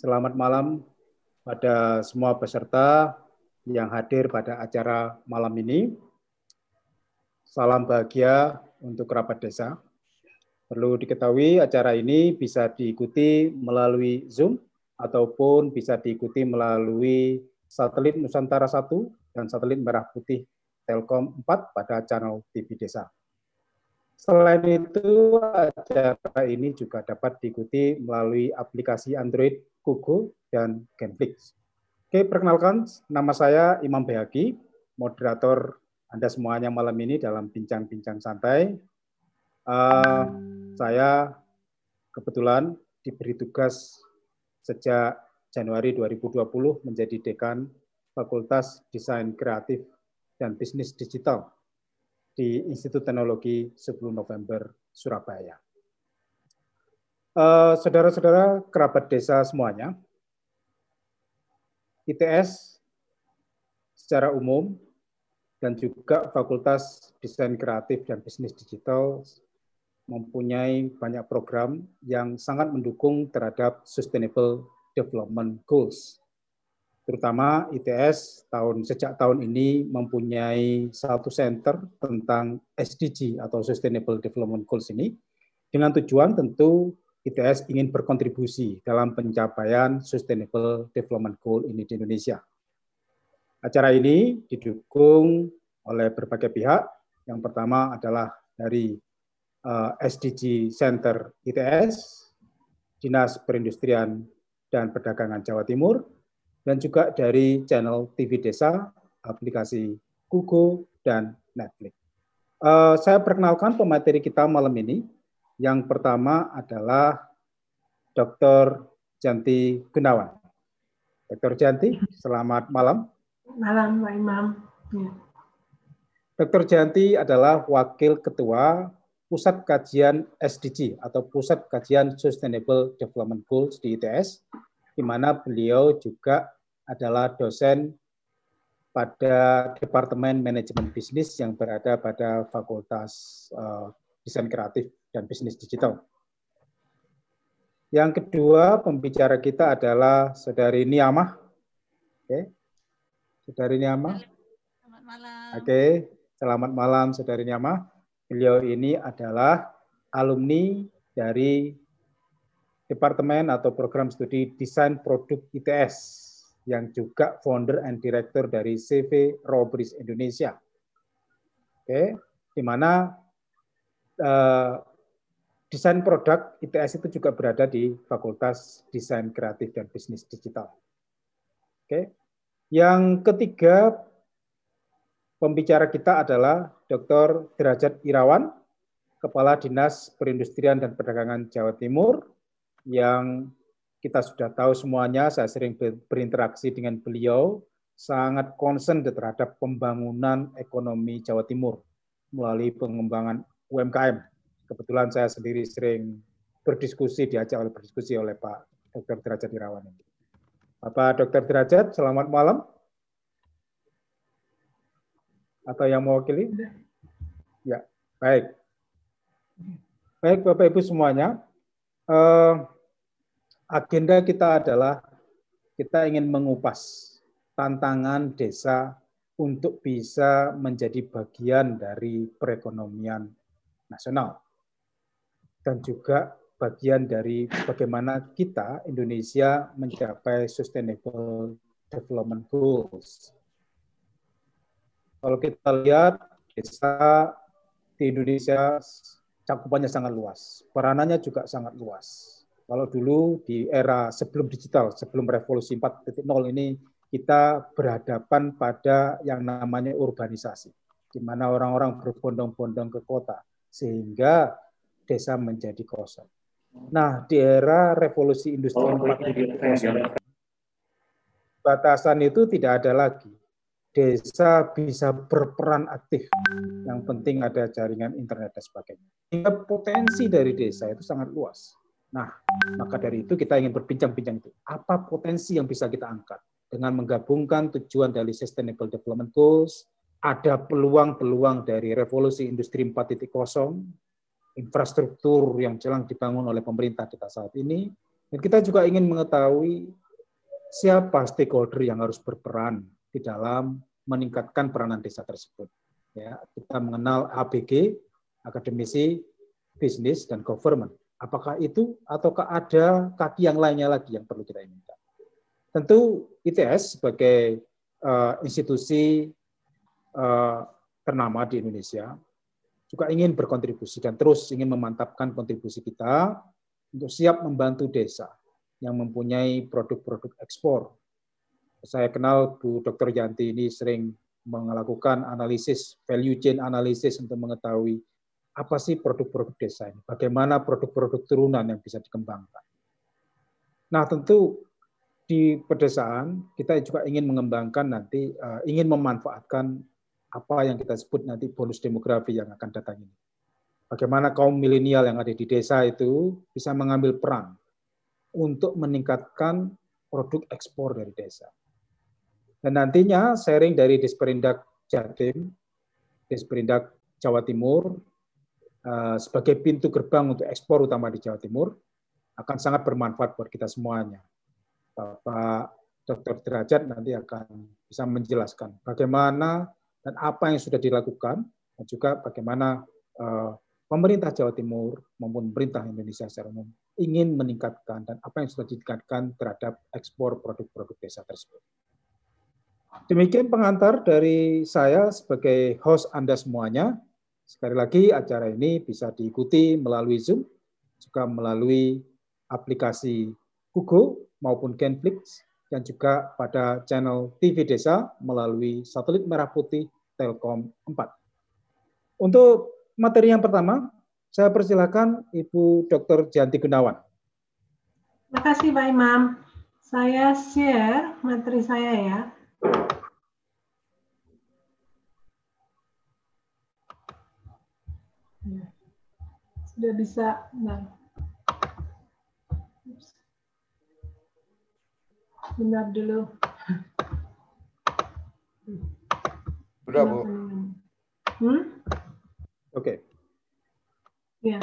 Selamat malam pada semua peserta yang hadir pada acara malam ini. Salam bahagia untuk kerabat desa. Perlu diketahui acara ini bisa diikuti melalui Zoom ataupun bisa diikuti melalui satelit Nusantara 1 dan satelit Merah Putih Telkom 4 pada channel TV Desa. Selain itu, acara ini juga dapat diikuti melalui aplikasi Android, Google, dan Genflix. Oke, perkenalkan, nama saya Imam Behaki, moderator Anda semuanya malam ini dalam bincang-bincang santai. Uh, saya kebetulan diberi tugas sejak Januari 2020 menjadi dekan Fakultas Desain Kreatif dan Bisnis Digital di Institut Teknologi 10 November Surabaya. Eh, saudara-saudara uh, kerabat desa semuanya, ITS secara umum dan juga Fakultas Desain Kreatif dan Bisnis Digital mempunyai banyak program yang sangat mendukung terhadap Sustainable Development Goals terutama ITS tahun sejak tahun ini mempunyai satu center tentang SDG atau Sustainable Development Goals ini dengan tujuan tentu ITS ingin berkontribusi dalam pencapaian Sustainable Development Goal ini di Indonesia. Acara ini didukung oleh berbagai pihak. Yang pertama adalah dari eh, SDG Center ITS, Dinas Perindustrian dan Perdagangan Jawa Timur, dan juga dari channel TV Desa, aplikasi Google, dan Netflix. Uh, saya perkenalkan pemateri kita malam ini. Yang pertama adalah Dr. Janti Gunawan. Dr. Janti, selamat malam. Malam, Pak Imam. Ya. Dr. Janti adalah Wakil Ketua Pusat Kajian SDG atau Pusat Kajian Sustainable Development Goals di ITS di mana beliau juga adalah dosen pada Departemen Manajemen Bisnis yang berada pada Fakultas uh, Desain Kreatif dan Bisnis Digital. Yang kedua, pembicara kita adalah Saudari Niamah. Oke. Saudari Niamah. Selamat malam. Oke, selamat malam Saudari Niamah. Beliau ini adalah alumni dari Departemen atau Program Studi Desain Produk ITS yang juga founder and director dari CV Robris Indonesia. Oke, di mana uh, desain produk ITS itu juga berada di Fakultas Desain Kreatif dan Bisnis Digital. Oke. Yang ketiga pembicara kita adalah Dr. Derajat Irawan, Kepala Dinas Perindustrian dan Perdagangan Jawa Timur, yang kita sudah tahu semuanya, saya sering berinteraksi dengan beliau, sangat concern terhadap pembangunan ekonomi Jawa Timur melalui pengembangan UMKM. Kebetulan saya sendiri sering berdiskusi, diajak oleh berdiskusi oleh Pak Dr. Derajat Irawan. Bapak Dr. Derajat, selamat malam. Atau yang mewakili? Ya, baik. Baik Bapak Ibu semuanya, uh, agenda kita adalah kita ingin mengupas tantangan desa untuk bisa menjadi bagian dari perekonomian nasional dan juga bagian dari bagaimana kita Indonesia mencapai sustainable development goals. Kalau kita lihat desa di Indonesia cakupannya sangat luas, peranannya juga sangat luas kalau dulu di era sebelum digital, sebelum revolusi 4.0 ini kita berhadapan pada yang namanya urbanisasi, di mana orang-orang berbondong-bondong ke kota, sehingga desa menjadi kosong. Nah, di era revolusi industri 4.0, batasan itu tidak ada lagi. Desa bisa berperan aktif. Yang penting ada jaringan internet dan sebagainya. Sehingga potensi dari desa itu sangat luas Nah, maka dari itu kita ingin berbincang-bincang itu. Apa potensi yang bisa kita angkat dengan menggabungkan tujuan dari Sustainable Development Goals, ada peluang-peluang dari revolusi industri 4.0, infrastruktur yang jelang dibangun oleh pemerintah kita saat ini, Dan kita juga ingin mengetahui siapa stakeholder yang harus berperan di dalam meningkatkan peranan desa tersebut. Ya, kita mengenal ABG, akademisi, bisnis, dan government. Apakah itu ataukah ada kaki yang lainnya lagi yang perlu kita inginkan? Tentu ITS sebagai uh, institusi uh, ternama di Indonesia juga ingin berkontribusi dan terus ingin memantapkan kontribusi kita untuk siap membantu desa yang mempunyai produk-produk ekspor. Saya kenal Bu Dr. Yanti ini sering melakukan analisis, value chain analisis untuk mengetahui apa sih produk-produk desa ini, bagaimana produk-produk turunan yang bisa dikembangkan. Nah tentu di pedesaan kita juga ingin mengembangkan nanti, uh, ingin memanfaatkan apa yang kita sebut nanti bonus demografi yang akan datang ini. Bagaimana kaum milenial yang ada di desa itu bisa mengambil peran untuk meningkatkan produk ekspor dari desa. Dan nantinya sharing dari Disperindak Jatim, Disperindak Jawa Timur, sebagai pintu gerbang untuk ekspor utama di Jawa Timur, akan sangat bermanfaat buat kita semuanya. Bapak Dr. Derajat nanti akan bisa menjelaskan bagaimana dan apa yang sudah dilakukan, dan juga bagaimana uh, pemerintah Jawa Timur maupun pemerintah Indonesia secara umum ingin meningkatkan dan apa yang sudah ditingkatkan terhadap ekspor produk-produk desa tersebut. Demikian pengantar dari saya sebagai host Anda semuanya. Sekali lagi acara ini bisa diikuti melalui Zoom, juga melalui aplikasi Google maupun Genflix, dan juga pada channel TV Desa melalui satelit merah putih Telkom 4. Untuk materi yang pertama, saya persilakan Ibu Dr. Janti Gunawan. Terima kasih Pak Imam. Saya share materi saya ya. ya. Sudah bisa. Nah. Benar dulu. Sudah, Bu. Hmm? Oke. Okay. Ya.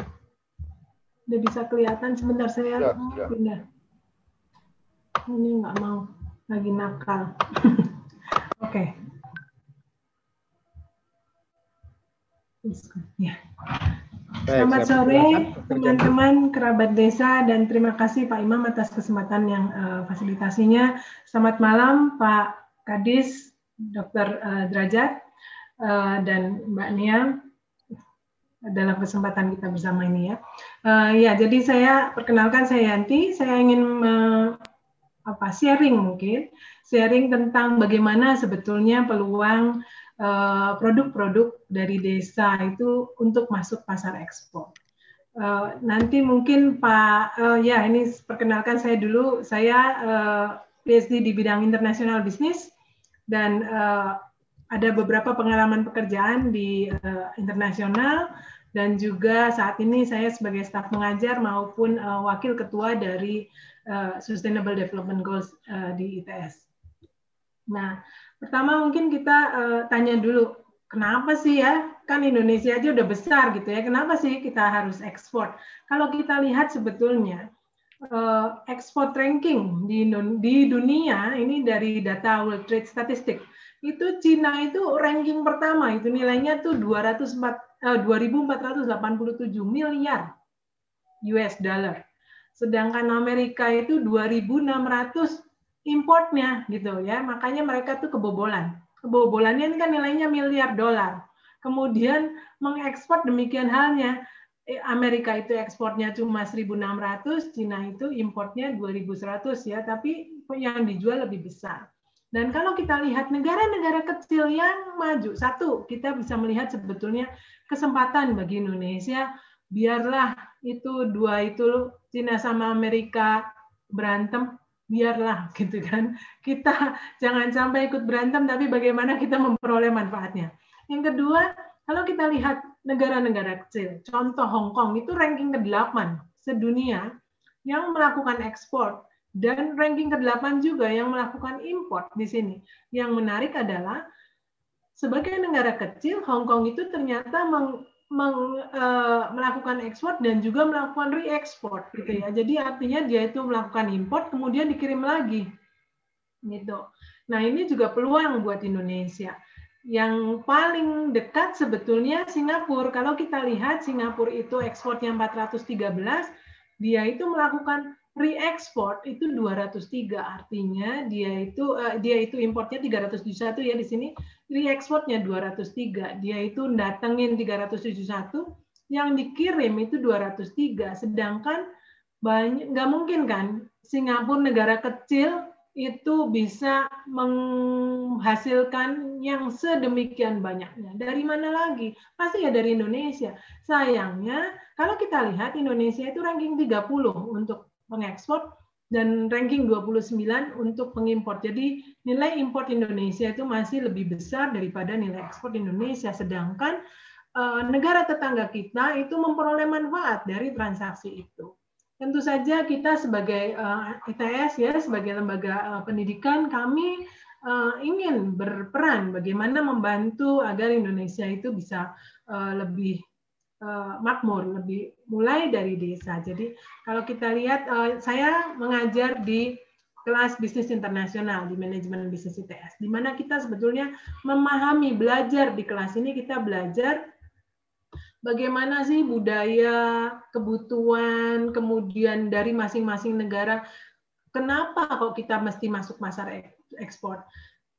Udah bisa kelihatan sebentar saya ya, ya. pindah. Ini nggak mau lagi nakal. Oke. okay. Ya. Selamat sore teman-teman kerabat desa dan terima kasih Pak Imam atas kesempatan yang uh, fasilitasinya. Selamat malam Pak Kadis, Dr. Uh, eh, Derajat, uh, dan Mbak Nia dalam kesempatan kita bersama ini ya. Uh, ya, jadi saya perkenalkan saya Yanti. Saya ingin uh, apa sharing mungkin sharing tentang bagaimana sebetulnya peluang produk-produk uh, dari desa itu untuk masuk pasar ekspor. Uh, nanti mungkin Pak, uh, ya ini perkenalkan saya dulu. Saya uh, PhD di bidang internasional bisnis dan uh, ada beberapa pengalaman pekerjaan di uh, internasional dan juga saat ini saya sebagai staf mengajar maupun uh, wakil ketua dari uh, Sustainable Development Goals uh, di ITS. Nah, pertama mungkin kita uh, tanya dulu, kenapa sih ya? Kan Indonesia aja udah besar gitu ya, kenapa sih kita harus ekspor? Kalau kita lihat sebetulnya uh, ekspor ranking di, di dunia ini dari data World Trade Statistics itu Cina itu ranking pertama itu nilainya tuh 204 eh, 2487 miliar US dollar. Sedangkan Amerika itu 2600 importnya gitu ya. Makanya mereka tuh kebobolan. Kebobolannya ini kan nilainya miliar dolar. Kemudian mengekspor demikian halnya eh, Amerika itu ekspornya cuma 1.600, Cina itu importnya 2.100 ya, tapi yang dijual lebih besar. Dan kalau kita lihat negara-negara kecil yang maju, satu kita bisa melihat sebetulnya kesempatan bagi Indonesia biarlah itu dua itu Cina sama Amerika berantem biarlah gitu kan kita jangan sampai ikut berantem tapi bagaimana kita memperoleh manfaatnya yang kedua kalau kita lihat negara-negara kecil contoh Hong Kong itu ranking ke-8 sedunia yang melakukan ekspor dan ranking ke-8 juga yang melakukan import di sini. Yang menarik adalah sebagai negara kecil, Hong Kong itu ternyata uh, melakukan ekspor dan juga melakukan re-export gitu ya. Jadi artinya dia itu melakukan import kemudian dikirim lagi gitu. Nah, ini juga peluang buat Indonesia. Yang paling dekat sebetulnya Singapura. Kalau kita lihat Singapura itu ekspornya 413, dia itu melakukan re-export itu 203 artinya dia itu uh, dia itu importnya 371 ya di sini re-exportnya 203 dia itu datengin 371 yang dikirim itu 203 sedangkan banyak nggak mungkin kan Singapura negara kecil itu bisa menghasilkan yang sedemikian banyaknya. Dari mana lagi? Pasti ya dari Indonesia. Sayangnya, kalau kita lihat Indonesia itu ranking 30 untuk mengekspor dan ranking 29 untuk pengimpor. Jadi nilai import Indonesia itu masih lebih besar daripada nilai ekspor Indonesia. Sedangkan eh, negara tetangga kita itu memperoleh manfaat dari transaksi itu. Tentu saja kita sebagai eh, ITS ya, sebagai lembaga eh, pendidikan, kami ingin berperan bagaimana membantu agar Indonesia itu bisa lebih uh, makmur, lebih mulai dari desa. Jadi kalau kita lihat, uh, saya mengajar di kelas bisnis internasional di manajemen bisnis ITS, di mana kita sebetulnya memahami, belajar di kelas ini kita belajar bagaimana sih budaya, kebutuhan, kemudian dari masing-masing negara, kenapa kok kita mesti masuk pasar ekspor,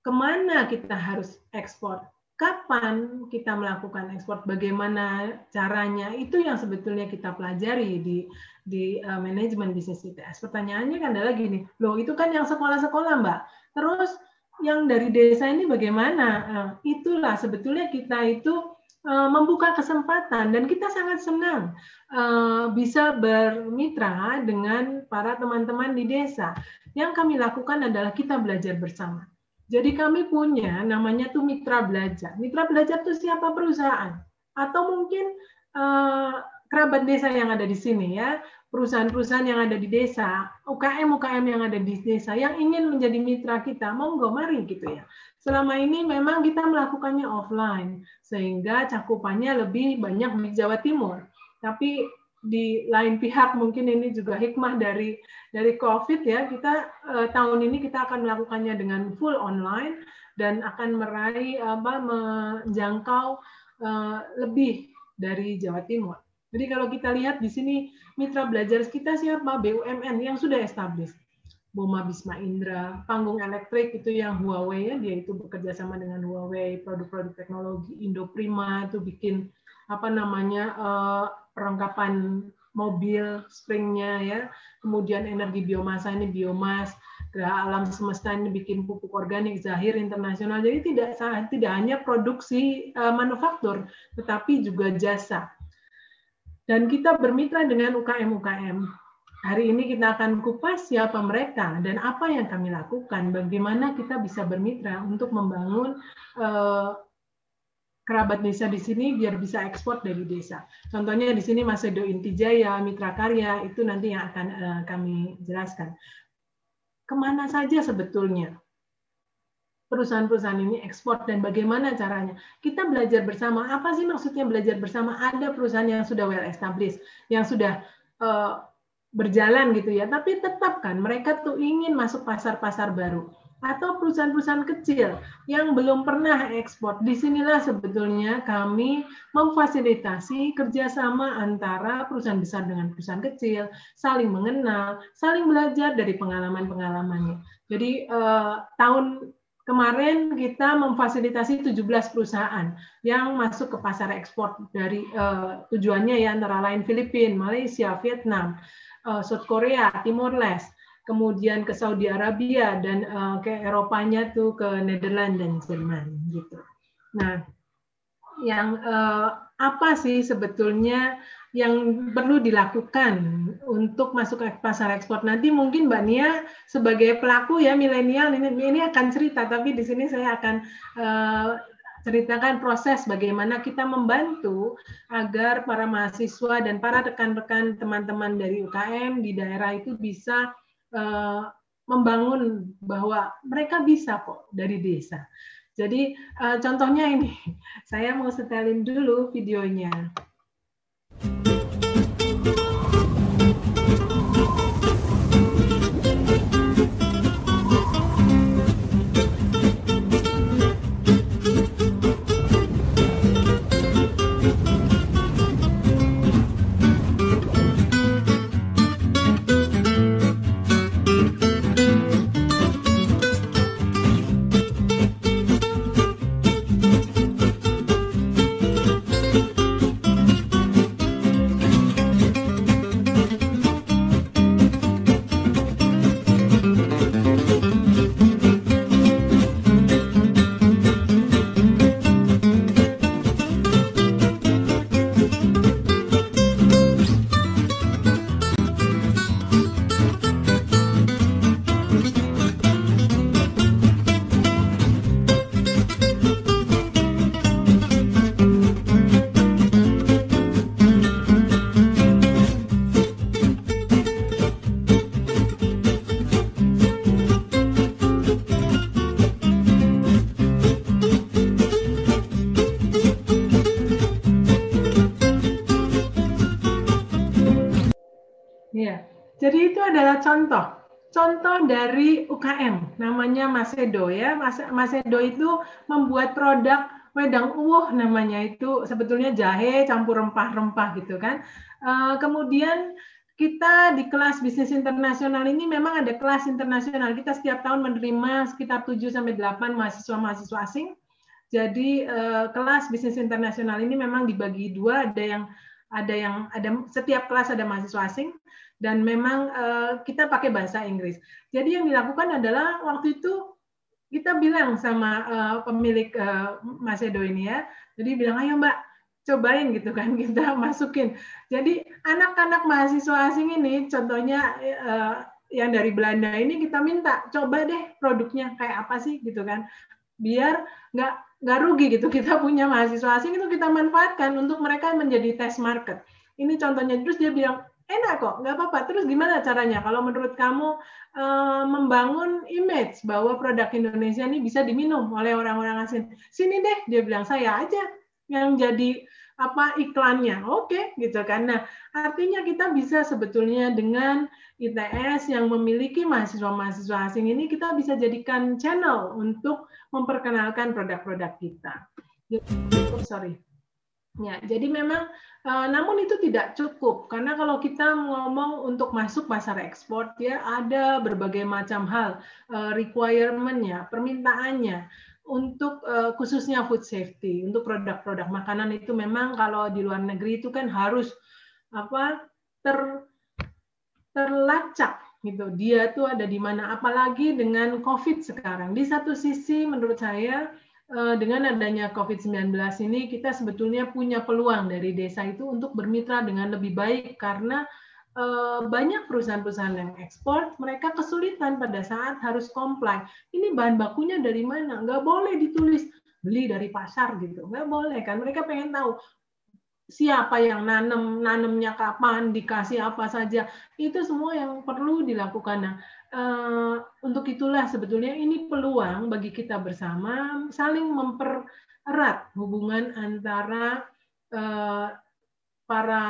ke mana kita harus ekspor, kapan kita melakukan ekspor, bagaimana caranya, itu yang sebetulnya kita pelajari di di uh, manajemen bisnis ITS. Pertanyaannya kan adalah gini, loh itu kan yang sekolah-sekolah mbak, terus yang dari desa ini bagaimana? Uh, itulah sebetulnya kita itu uh, membuka kesempatan dan kita sangat senang bisa bermitra dengan para teman-teman di desa. Yang kami lakukan adalah kita belajar bersama jadi kami punya namanya tuh mitra belajar. Mitra belajar tuh siapa perusahaan atau mungkin uh, kerabat desa yang ada di sini ya, perusahaan-perusahaan yang ada di desa, UKM-UKM yang ada di desa yang ingin menjadi mitra kita, monggo mari gitu ya. Selama ini memang kita melakukannya offline sehingga cakupannya lebih banyak di Jawa Timur. Tapi di lain pihak mungkin ini juga hikmah dari dari COVID ya kita eh, tahun ini kita akan melakukannya dengan full online dan akan meraih apa menjangkau eh, lebih dari Jawa Timur. Jadi kalau kita lihat di sini mitra belajar kita siapa BUMN yang sudah established. Boma Bisma Indra, panggung elektrik itu yang Huawei ya, dia itu bekerja sama dengan Huawei, produk-produk teknologi Indo Prima itu bikin apa namanya uh, perlengkapan mobil springnya ya, kemudian energi biomasa ini biomas, Geraha Alam Semesta ini bikin pupuk organik Zahir Internasional. Jadi tidak tidak hanya produksi uh, manufaktur, tetapi juga jasa. Dan kita bermitra dengan UKM-UKM. Hari ini kita akan kupas siapa mereka dan apa yang kami lakukan, bagaimana kita bisa bermitra untuk membangun uh, kerabat desa di sini biar bisa ekspor dari desa. Contohnya di sini Mas Edo Intijaya, Mitra Karya, itu nanti yang akan uh, kami jelaskan. Ke mana saja sebetulnya perusahaan-perusahaan ini ekspor dan bagaimana caranya. Kita belajar bersama. Apa sih maksudnya belajar bersama? Ada perusahaan yang sudah well established, yang sudah uh, berjalan gitu ya, tapi tetap kan mereka tuh ingin masuk pasar-pasar baru atau perusahaan-perusahaan kecil yang belum pernah ekspor. Di sinilah sebetulnya kami memfasilitasi kerjasama antara perusahaan besar dengan perusahaan kecil, saling mengenal, saling belajar dari pengalaman-pengalamannya. Jadi eh, tahun kemarin kita memfasilitasi 17 perusahaan yang masuk ke pasar ekspor dari eh, tujuannya ya antara lain Filipina, Malaysia, Vietnam, eh, South Korea, Timor Leste kemudian ke Saudi Arabia dan uh, ke Eropanya tuh ke Netherlands dan Jerman gitu. Nah, yang uh, apa sih sebetulnya yang perlu dilakukan untuk masuk ke pasar ekspor nanti mungkin Mbak Nia sebagai pelaku ya milenial ini ini akan cerita tapi di sini saya akan uh, ceritakan proses bagaimana kita membantu agar para mahasiswa dan para rekan-rekan teman-teman dari UKM di daerah itu bisa Eh, membangun bahwa mereka bisa kok dari desa. Jadi uh, contohnya ini, saya mau setelin dulu videonya. Contoh. Contoh dari UKM, namanya Masedo ya. Masedo itu membuat produk wedang uwuh namanya itu sebetulnya jahe campur rempah-rempah gitu kan. Eh, kemudian kita di kelas bisnis internasional ini memang ada kelas internasional. Kita setiap tahun menerima sekitar 7 sampai 8 mahasiswa-mahasiswa asing. Jadi eh, kelas bisnis internasional ini memang dibagi dua, ada yang ada yang ada setiap kelas ada mahasiswa asing dan memang uh, kita pakai bahasa Inggris. Jadi yang dilakukan adalah waktu itu kita bilang sama uh, pemilik uh, ya, jadi bilang ayo Mbak cobain gitu kan. Kita masukin. Jadi anak-anak mahasiswa asing ini contohnya uh, yang dari Belanda ini kita minta coba deh produknya kayak apa sih gitu kan. Biar nggak nggak rugi gitu. Kita punya mahasiswa asing itu kita manfaatkan untuk mereka menjadi test market. Ini contohnya. Terus dia bilang enak kok, nggak apa-apa. Terus gimana caranya? Kalau menurut kamu uh, membangun image bahwa produk Indonesia ini bisa diminum oleh orang-orang asing, sini deh, dia bilang saya aja yang jadi apa iklannya, oke okay, gitu kan. Nah artinya kita bisa sebetulnya dengan ITS yang memiliki mahasiswa-mahasiswa asing ini kita bisa jadikan channel untuk memperkenalkan produk-produk kita. Oh, sorry. Ya, jadi memang uh, namun itu tidak cukup. Karena kalau kita ngomong untuk masuk pasar ekspor ya ada berbagai macam hal uh, requirement-nya, permintaannya. Untuk uh, khususnya food safety untuk produk-produk makanan itu memang kalau di luar negeri itu kan harus apa ter terlacak gitu. Dia tuh ada di mana. Apalagi dengan covid sekarang. Di satu sisi menurut saya Eh, dengan adanya COVID-19 ini kita sebetulnya punya peluang dari desa itu untuk bermitra dengan lebih baik karena eh, banyak perusahaan-perusahaan yang ekspor, mereka kesulitan pada saat harus comply. Ini bahan bakunya dari mana? Nggak boleh ditulis beli dari pasar gitu, nggak boleh kan? Mereka pengen tahu siapa yang nanam, nanamnya kapan, dikasih apa saja, itu semua yang perlu dilakukan. Nah, eh, untuk itulah sebetulnya ini peluang bagi kita bersama saling mempererat hubungan antara eh, para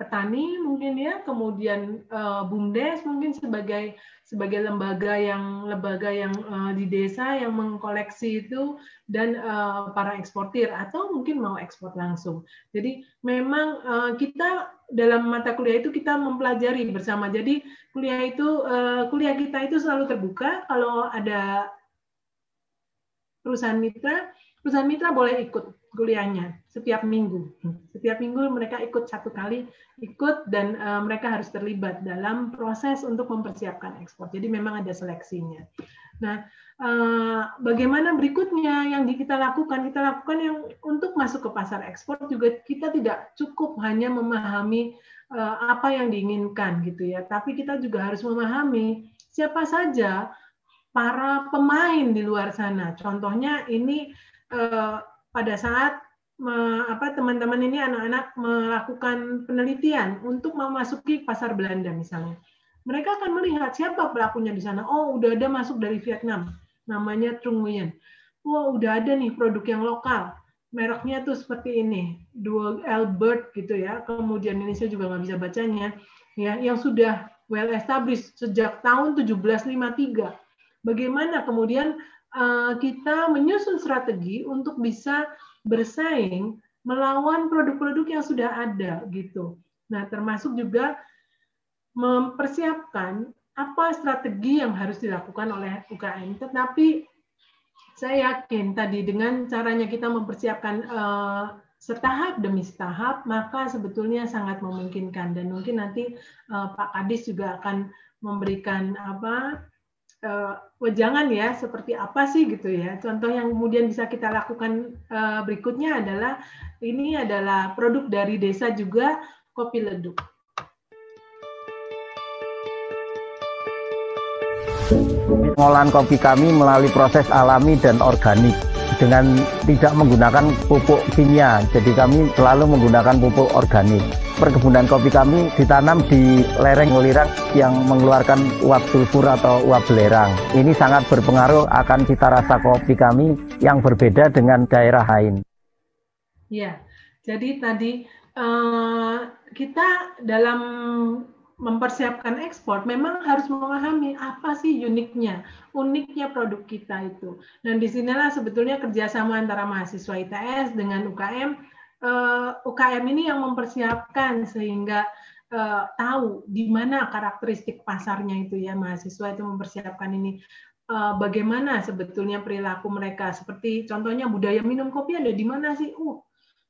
petani mungkin ya, kemudian uh, BUMDes mungkin sebagai sebagai lembaga yang lembaga yang uh, di desa yang mengkoleksi itu dan uh, para eksportir atau mungkin mau ekspor langsung. Jadi memang uh, kita dalam mata kuliah itu kita mempelajari bersama. Jadi kuliah itu uh, kuliah kita itu selalu terbuka kalau ada perusahaan mitra, perusahaan mitra boleh ikut kuliahnya setiap minggu. Setiap minggu mereka ikut satu kali ikut dan uh, mereka harus terlibat dalam proses untuk mempersiapkan ekspor. Jadi memang ada seleksinya. Nah, uh, bagaimana berikutnya yang kita lakukan? Kita lakukan yang untuk masuk ke pasar ekspor juga kita tidak cukup hanya memahami uh, apa yang diinginkan gitu ya, tapi kita juga harus memahami siapa saja para pemain di luar sana. Contohnya ini pada saat teman-teman ini anak-anak melakukan penelitian untuk memasuki pasar Belanda misalnya. Mereka akan melihat siapa pelakunya di sana. Oh, udah ada masuk dari Vietnam, namanya Trung Nguyen. wah udah ada nih produk yang lokal, mereknya tuh seperti ini, Dual Albert gitu ya, kemudian ini saya juga nggak bisa bacanya, ya, yang sudah well established sejak tahun 1753. Bagaimana kemudian kita menyusun strategi untuk bisa bersaing melawan produk-produk yang sudah ada gitu. Nah, termasuk juga mempersiapkan apa strategi yang harus dilakukan oleh UKM. Tetapi saya yakin tadi dengan caranya kita mempersiapkan uh, setahap demi setahap, maka sebetulnya sangat memungkinkan dan mungkin nanti uh, Pak Kadis juga akan memberikan apa uh, wejangan ya seperti apa sih gitu ya. Contoh yang kemudian bisa kita lakukan uh, berikutnya adalah ini adalah produk dari desa juga kopi leduk. Pengolahan kopi kami melalui proses alami dan organik dengan tidak menggunakan pupuk kimia. Jadi kami selalu menggunakan pupuk organik. Perkebunan kopi kami ditanam di lereng ngulirang yang mengeluarkan uap sulfur atau uap belerang. Ini sangat berpengaruh akan cita rasa kopi kami yang berbeda dengan daerah lain. Ya, jadi tadi uh, kita dalam mempersiapkan ekspor memang harus memahami apa sih uniknya, uniknya produk kita itu. Dan di sinilah sebetulnya kerjasama antara mahasiswa ITS dengan UKM. Uh, eh, UKM ini yang mempersiapkan sehingga uh, tahu di mana karakteristik pasarnya itu ya mahasiswa itu mempersiapkan ini uh, bagaimana sebetulnya perilaku mereka seperti contohnya budaya minum kopi ada di mana sih? Uh,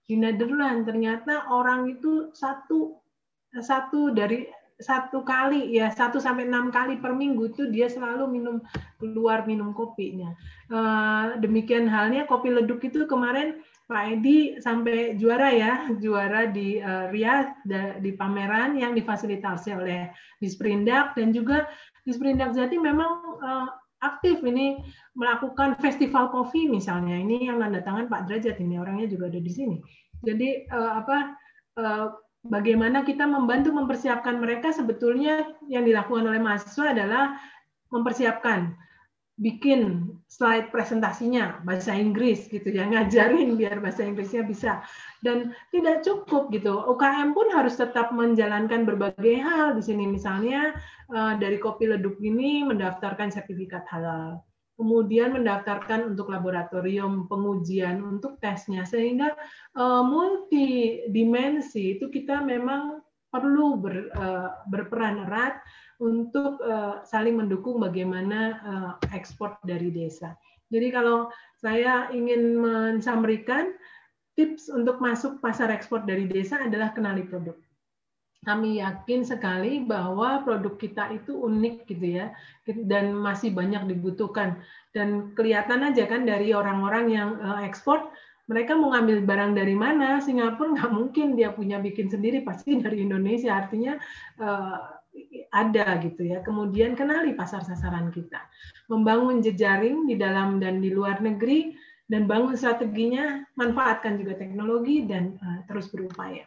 di Netherlands ternyata orang itu satu satu dari satu kali ya satu sampai enam kali per minggu itu dia selalu minum keluar minum kopinya. Demikian halnya kopi leduk itu kemarin Pak Edi sampai juara ya juara di uh, Riyadh di pameran yang difasilitasi oleh Disperindak dan juga Disperindak Jati memang uh, aktif ini melakukan festival kopi misalnya ini yang nanda tangan Pak Derajat ini orangnya juga ada di sini. Jadi uh, apa uh, bagaimana kita membantu mempersiapkan mereka sebetulnya yang dilakukan oleh mahasiswa adalah mempersiapkan bikin slide presentasinya bahasa Inggris gitu ya ngajarin biar bahasa Inggrisnya bisa. Dan tidak cukup gitu. UKM pun harus tetap menjalankan berbagai hal di sini. Misalnya eh, dari kopi leduk ini mendaftarkan sertifikat halal. Kemudian mendaftarkan untuk laboratorium pengujian untuk tesnya. Sehingga uh, multi dimensi itu kita memang perlu ber, uh, berperan erat untuk uh, saling mendukung bagaimana uh, ekspor dari desa. Jadi kalau saya ingin mensamerikan tips untuk masuk pasar ekspor dari desa adalah kenali produk kami yakin sekali bahwa produk kita itu unik gitu ya dan masih banyak dibutuhkan dan kelihatan aja kan dari orang-orang yang ekspor mereka mau ngambil barang dari mana? Singapura nggak mungkin dia punya bikin sendiri pasti dari Indonesia. Artinya uh, ada gitu ya. Kemudian kenali pasar sasaran kita. Membangun jejaring di dalam dan di luar negeri dan bangun strateginya manfaatkan juga teknologi dan uh, terus berupaya.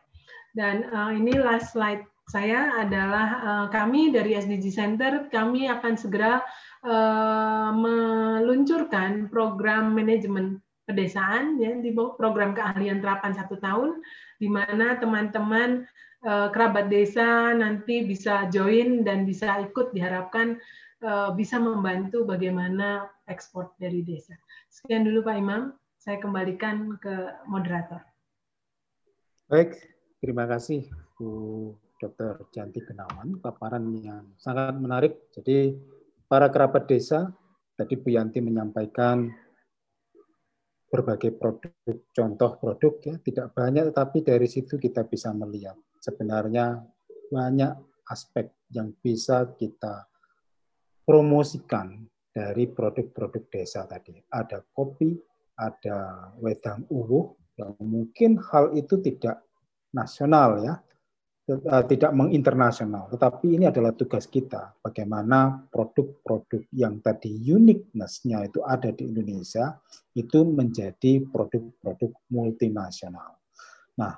Dan uh, ini last slide saya adalah kami dari SDG Center, kami akan segera meluncurkan program manajemen pedesaan, ya, di program keahlian terapan satu tahun, di mana teman-teman uh, kerabat desa nanti bisa join dan bisa ikut diharapkan uh, bisa membantu bagaimana ekspor dari desa. Sekian dulu Pak Imam, saya kembalikan ke moderator. Baik, Terima kasih Bu Dr. Janti Genawan, paparan yang sangat menarik. Jadi para kerabat desa, tadi Bu Yanti menyampaikan berbagai produk, contoh produk ya, tidak banyak tetapi dari situ kita bisa melihat. Sebenarnya banyak aspek yang bisa kita promosikan dari produk-produk desa tadi. Ada kopi, ada wedang uwuh, yang mungkin hal itu tidak nasional ya, tidak menginternasional. Tetapi ini adalah tugas kita, bagaimana produk-produk yang tadi uniqueness-nya itu ada di Indonesia, itu menjadi produk-produk multinasional. Nah,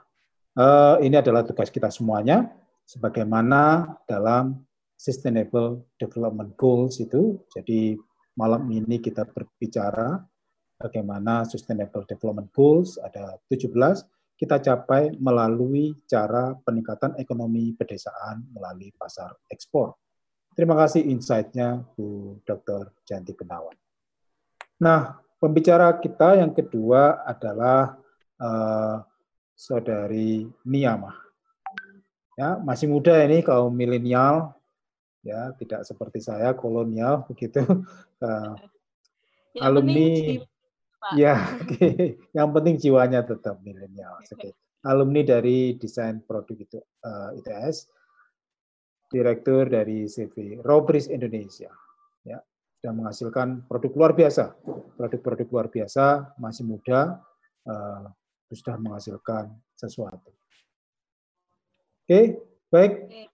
eh, ini adalah tugas kita semuanya, sebagaimana dalam Sustainable Development Goals itu. Jadi malam ini kita berbicara bagaimana Sustainable Development Goals ada 17 kita capai melalui cara peningkatan ekonomi pedesaan melalui pasar ekspor. Terima kasih insight-nya Bu Dr. Janti Gunawan. Nah, pembicara kita yang kedua adalah uh, Saudari Niyamah. Ya, masih muda ini kaum milenial, ya tidak seperti saya kolonial begitu. Uh, alumni, ya, okay. yang penting jiwanya tetap milenial. Okay. Alumni dari desain produk itu uh, eh, ITS, direktur dari CV Robris Indonesia. Ya, sudah menghasilkan produk luar biasa, produk-produk luar biasa, masih muda, uh, sudah menghasilkan sesuatu. Oke, baik.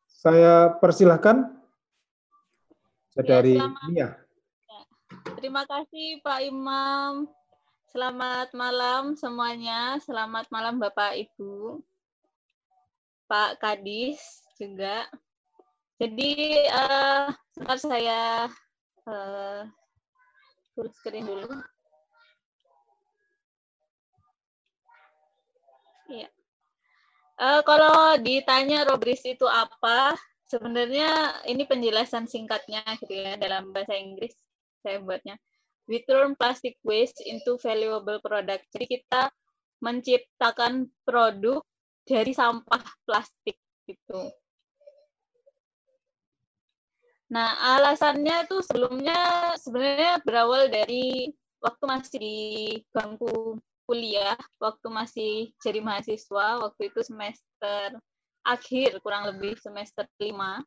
Saya persilahkan Saudari ya. Ya. Terima kasih Pak Imam. Selamat malam semuanya. Selamat malam Bapak Ibu. Pak Kadis juga. Jadi uh, sebentar saya uh, screen dulu. Iya. Uh, kalau ditanya Robris itu apa, sebenarnya ini penjelasan singkatnya gitu ya dalam bahasa Inggris saya buatnya. We turn plastic waste into valuable product. Jadi kita menciptakan produk dari sampah plastik gitu. Nah, alasannya itu sebelumnya sebenarnya berawal dari waktu masih di bangku kuliah waktu masih jadi mahasiswa waktu itu semester akhir kurang lebih semester lima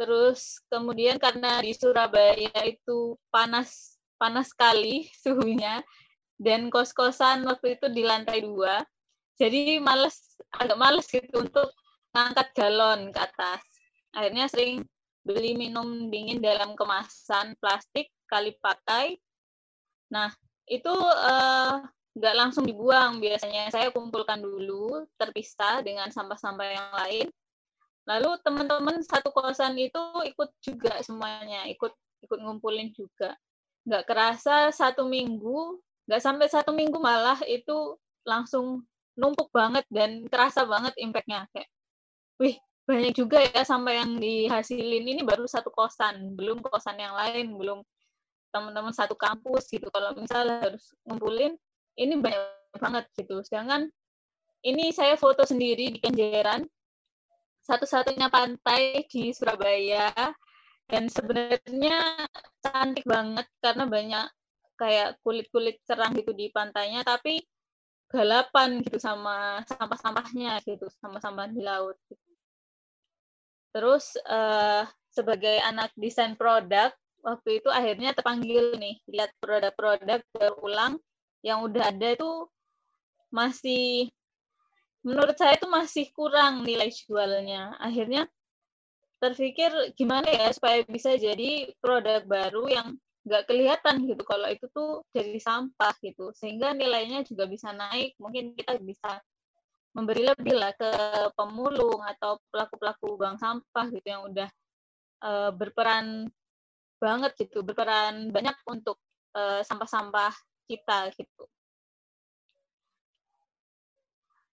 terus kemudian karena di Surabaya itu panas panas sekali suhunya. Dan kos-kosan waktu itu di lantai dua. Jadi males agak males gitu untuk ngangkat galon ke atas. Akhirnya sering beli minum dingin dalam kemasan plastik kali pakai. Nah itu uh, nggak langsung dibuang. Biasanya saya kumpulkan dulu terpisah dengan sampah-sampah yang lain. Lalu teman-teman satu kosan itu ikut juga semuanya ikut ikut ngumpulin juga nggak kerasa satu minggu nggak sampai satu minggu malah itu langsung numpuk banget dan terasa banget impactnya. Kayak wih banyak juga ya sampai yang dihasilin. Ini baru satu kosan belum kosan yang lain belum teman-teman satu kampus gitu. Kalau misalnya harus ngumpulin ini banyak banget gitu. Sedangkan ini saya foto sendiri di Kenjeran, satu-satunya pantai di Surabaya, dan sebenarnya cantik banget karena banyak kayak kulit-kulit cerah gitu di pantainya, tapi galapan gitu sama sampah-sampahnya gitu, sama sampah di laut. Gitu. Terus uh, sebagai anak desain produk, waktu itu akhirnya terpanggil nih lihat produk-produk berulang yang udah ada itu masih menurut saya itu masih kurang nilai jualnya. Akhirnya terpikir gimana ya supaya bisa jadi produk baru yang nggak kelihatan gitu. Kalau itu tuh jadi sampah gitu. Sehingga nilainya juga bisa naik. Mungkin kita bisa memberi lebih lah ke pemulung atau pelaku-pelaku bank sampah gitu yang udah uh, berperan banget gitu. Berperan banyak untuk sampah sampah-sampah kita gitu.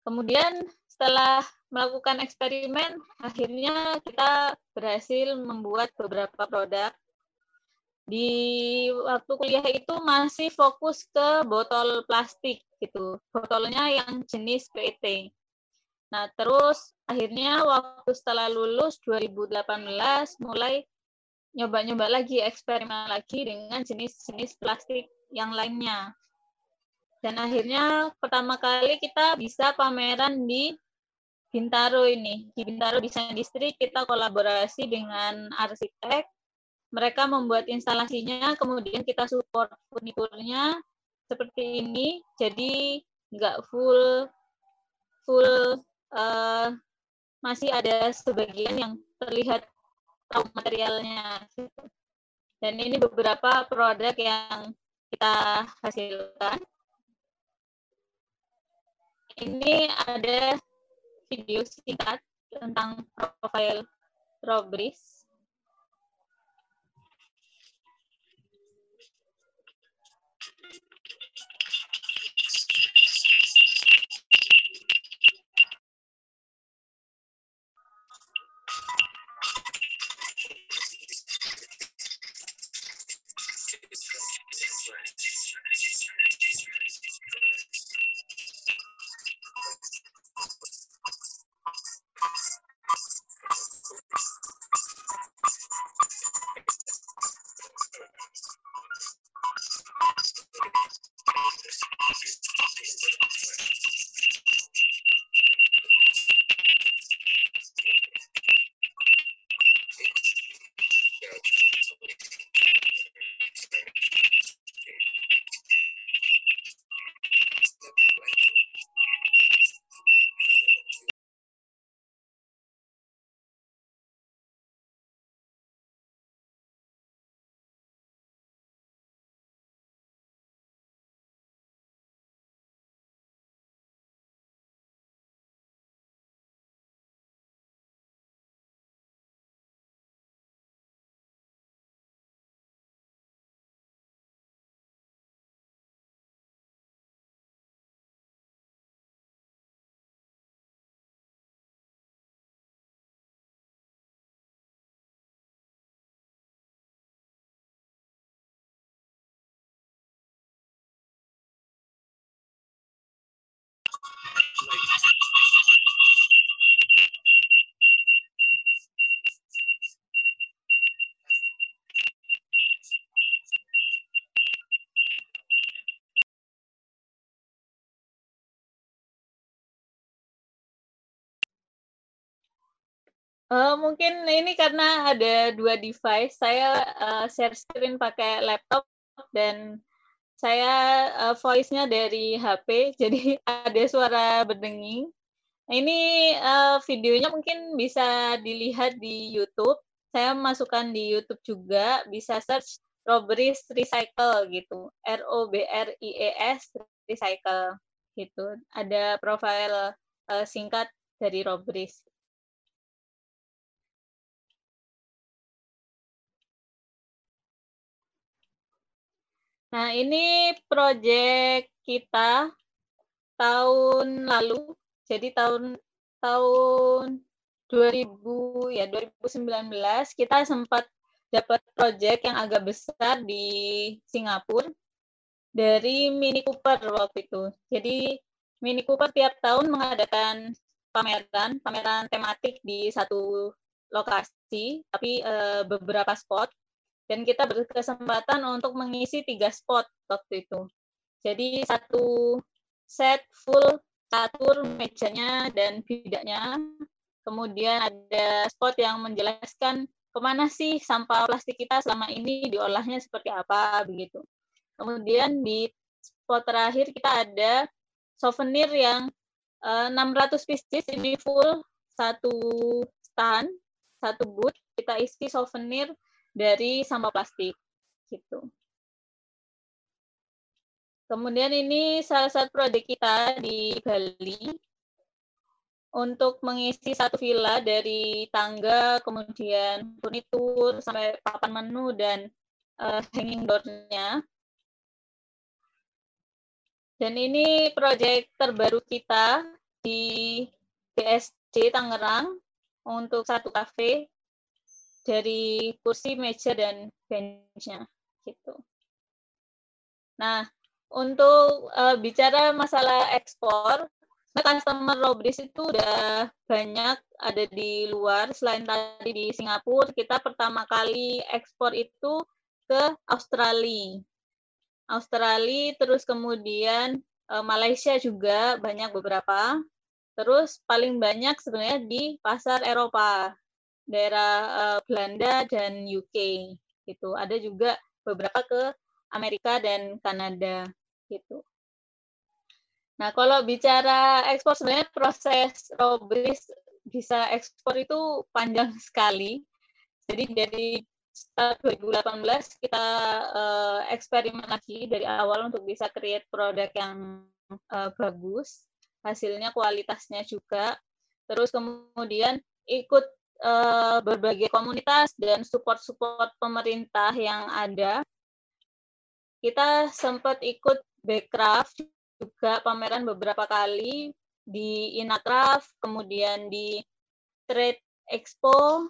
Kemudian setelah melakukan eksperimen, akhirnya kita berhasil membuat beberapa produk. Di waktu kuliah itu masih fokus ke botol plastik gitu, botolnya yang jenis PET. Nah, terus akhirnya waktu setelah lulus 2018 mulai nyoba-nyoba lagi, eksperimen lagi dengan jenis-jenis plastik yang lainnya. Dan akhirnya pertama kali kita bisa pameran di Bintaro ini. Di Bintaro Design District kita kolaborasi dengan arsitek. Mereka membuat instalasinya, kemudian kita support furniturnya seperti ini. Jadi nggak full full uh, masih ada sebagian yang terlihat materialnya. Dan ini beberapa produk yang kita hasilkan. Ini ada video singkat tentang profil Robris. Uh, mungkin ini karena ada dua device, saya uh, share screen pakai laptop dan saya uh, voice-nya dari HP, jadi ada suara berdenging. Ini uh, videonya mungkin bisa dilihat di YouTube. Saya masukkan di YouTube juga, bisa search Robris Recycle gitu, R O B R I E S Recycle gitu. Ada profil uh, singkat dari Robris. Nah, ini proyek kita tahun lalu. Jadi tahun tahun 2000 ya 2019 kita sempat dapat proyek yang agak besar di Singapura dari Mini Cooper waktu itu. Jadi Mini Cooper tiap tahun mengadakan pameran, pameran tematik di satu lokasi, tapi e, beberapa spot dan kita berkesempatan untuk mengisi tiga spot waktu itu. Jadi satu set full catur mejanya dan bidaknya. Kemudian ada spot yang menjelaskan ke mana sih sampah plastik kita selama ini diolahnya seperti apa begitu. Kemudian di spot terakhir kita ada souvenir yang 600 eh, pieces ini full satu stand, satu booth kita isi souvenir dari sampah plastik gitu. Kemudian ini salah satu proyek kita di Bali untuk mengisi satu villa dari tangga, kemudian furnitur, sampai papan menu dan uh, hanging door-nya. Dan ini proyek terbaru kita di BSD Tangerang untuk satu kafe dari kursi, meja, dan benchnya gitu. Nah, untuk uh, bicara masalah ekspor, customer Robris itu udah banyak ada di luar. Selain tadi di Singapura, kita pertama kali ekspor itu ke Australia. Australia, terus kemudian uh, Malaysia juga banyak beberapa. Terus paling banyak sebenarnya di pasar Eropa daerah uh, Belanda dan UK gitu. Ada juga beberapa ke Amerika dan Kanada gitu. Nah, kalau bicara ekspor sebenarnya proses Robris bisa ekspor itu panjang sekali. Jadi dari 2018 kita uh, eksperimen lagi dari awal untuk bisa create produk yang uh, bagus, hasilnya kualitasnya juga. Terus kemudian ikut uh, berbagai komunitas dan support-support pemerintah yang ada. Kita sempat ikut Backcraft juga pameran beberapa kali di Inakraf, kemudian di Trade Expo,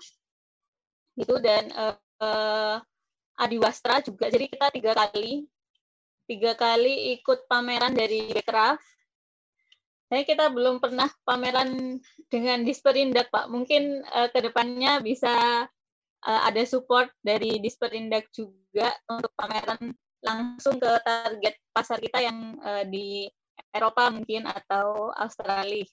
gitu dan uh, uh, Adiwastra juga. Jadi kita tiga kali, tiga kali ikut pameran dari Backcraft saya kita belum pernah pameran dengan Disperindak, Pak. Mungkin uh, ke depannya bisa uh, ada support dari Disperindak juga untuk pameran langsung ke target pasar kita yang uh, di Eropa mungkin atau Australia.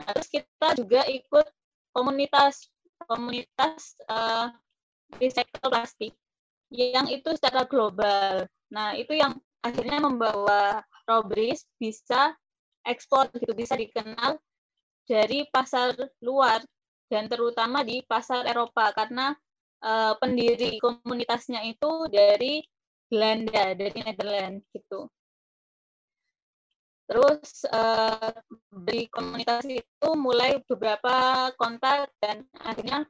Nah, terus kita juga ikut komunitas komunitas uh, recycle plastik yang itu secara global. Nah, itu yang akhirnya membawa Robris bisa ekspor gitu bisa dikenal dari pasar luar dan terutama di pasar Eropa karena uh, pendiri komunitasnya itu dari Belanda dari Netherlands gitu. Terus uh, dari komunitas itu mulai beberapa kontak dan akhirnya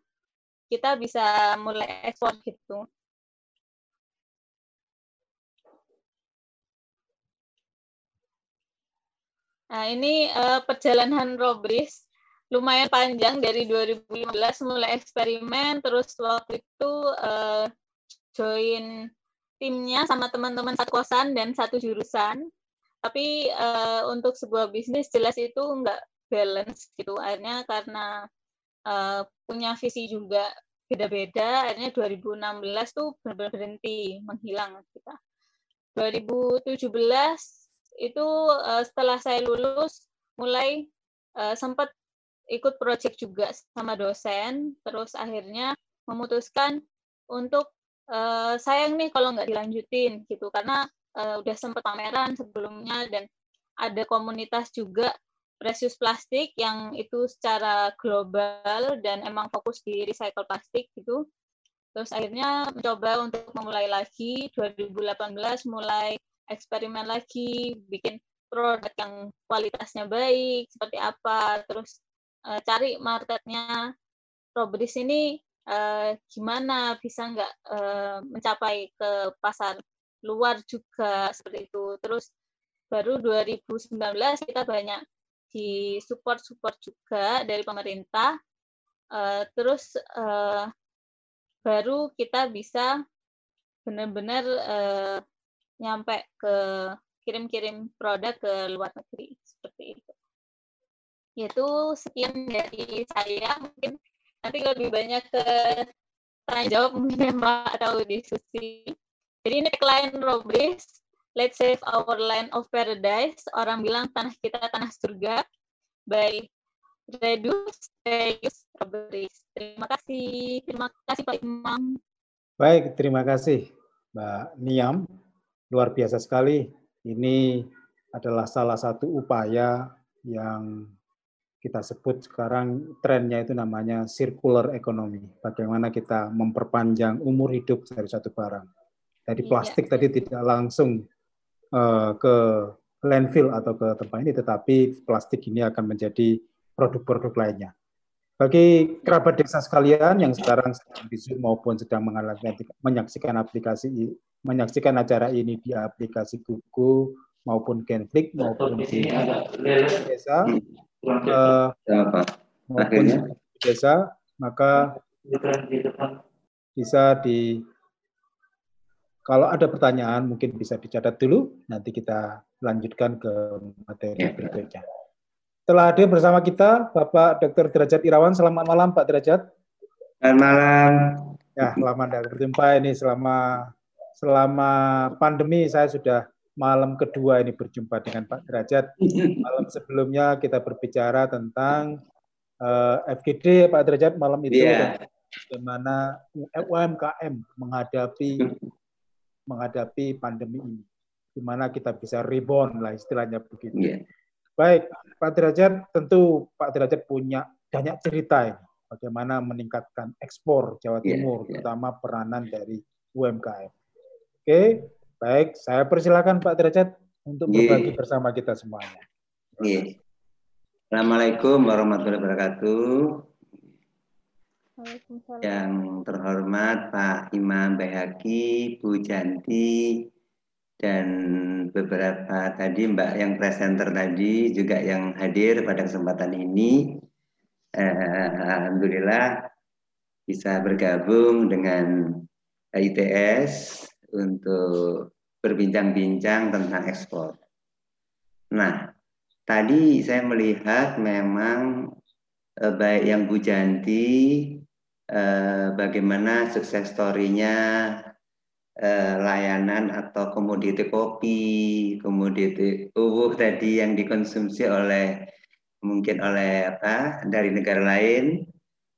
kita bisa mulai ekspor gitu. Nah, ini uh, perjalanan Robris lumayan panjang dari 2015 mulai eksperimen, terus waktu itu uh, join timnya sama teman-teman satu kosan dan satu jurusan. Tapi uh, untuk sebuah bisnis jelas itu nggak balance gitu. Akhirnya karena uh, punya visi juga beda-beda, akhirnya 2016 tuh benar-benar berhenti, menghilang kita. 2017 itu uh, setelah saya lulus mulai uh, sempat ikut project juga sama dosen, terus akhirnya memutuskan untuk uh, sayang nih kalau nggak dilanjutin gitu. Karena uh, udah sempet pameran sebelumnya dan ada komunitas juga precious plastik yang itu secara global dan emang fokus di recycle plastik gitu. Terus akhirnya mencoba untuk memulai lagi. 2018 mulai eksperimen lagi bikin produk yang kualitasnya baik seperti apa terus uh, cari marketnya. Robris ini uh, gimana bisa nggak uh, mencapai ke pasar luar juga seperti itu. Terus baru 2019 kita banyak di support support juga dari pemerintah uh, terus uh, baru kita bisa benar-benar uh, nyampe ke kirim-kirim produk ke luar negeri seperti itu. Itu sekian dari saya mungkin nanti lebih banyak ke tanya jawab mungkin ya Mbak atau diskusi. Jadi ini tagline Robris, Let's Save Our Land of Paradise. Orang bilang tanah kita tanah surga by Reduce Reuse Robris. Terima kasih. Terima kasih Pak Imam. Baik, terima kasih Mbak Niam. Luar biasa sekali ini adalah salah satu upaya yang kita sebut sekarang trennya itu namanya circular economy. Bagaimana kita memperpanjang umur hidup dari satu barang. Jadi iya. plastik tadi tidak langsung uh, ke landfill atau ke tempat ini, tetapi plastik ini akan menjadi produk-produk lainnya. Bagi kerabat desa sekalian yang sekarang sedang di Zoom maupun sedang menyaksikan aplikasi menyaksikan acara ini di aplikasi Google maupun Genflix maupun di desa uh, maupun di desa maka bisa di kalau ada pertanyaan mungkin bisa dicatat dulu nanti kita lanjutkan ke materi ya. berikutnya. Telah hadir bersama kita Bapak Dr. Derajat Irawan. Selamat malam Pak Derajat. Selamat malam. Ya, selamat berjumpa ini selama selama pandemi saya sudah malam kedua ini berjumpa dengan Pak Derajat. Malam sebelumnya kita berbicara tentang uh, eh, FGD Pak Derajat malam itu yeah. bagaimana UMKM menghadapi menghadapi pandemi ini. Gimana kita bisa rebound lah istilahnya begitu. Yeah. Baik, Pak Derajat tentu Pak Derajat punya banyak cerita ini. Bagaimana meningkatkan ekspor Jawa iya, Timur, yeah, yeah. terutama peranan dari UMKM. Oke, baik. Saya persilakan Pak Derajat untuk berbagi bersama kita semuanya. Iya. Assalamualaikum warahmatullahi wabarakatuh. Yang terhormat Pak Imam Bayhaki, Bu Janti, dan beberapa tadi Mbak yang presenter tadi juga yang hadir pada kesempatan ini. Eh, Alhamdulillah bisa bergabung dengan ITS untuk berbincang-bincang tentang ekspor. Nah, tadi saya melihat memang eh, baik yang Bu Janti, eh, bagaimana sukses story-nya eh, layanan atau komoditi kopi, komoditi uwuh tadi yang dikonsumsi oleh mungkin oleh apa dari negara lain.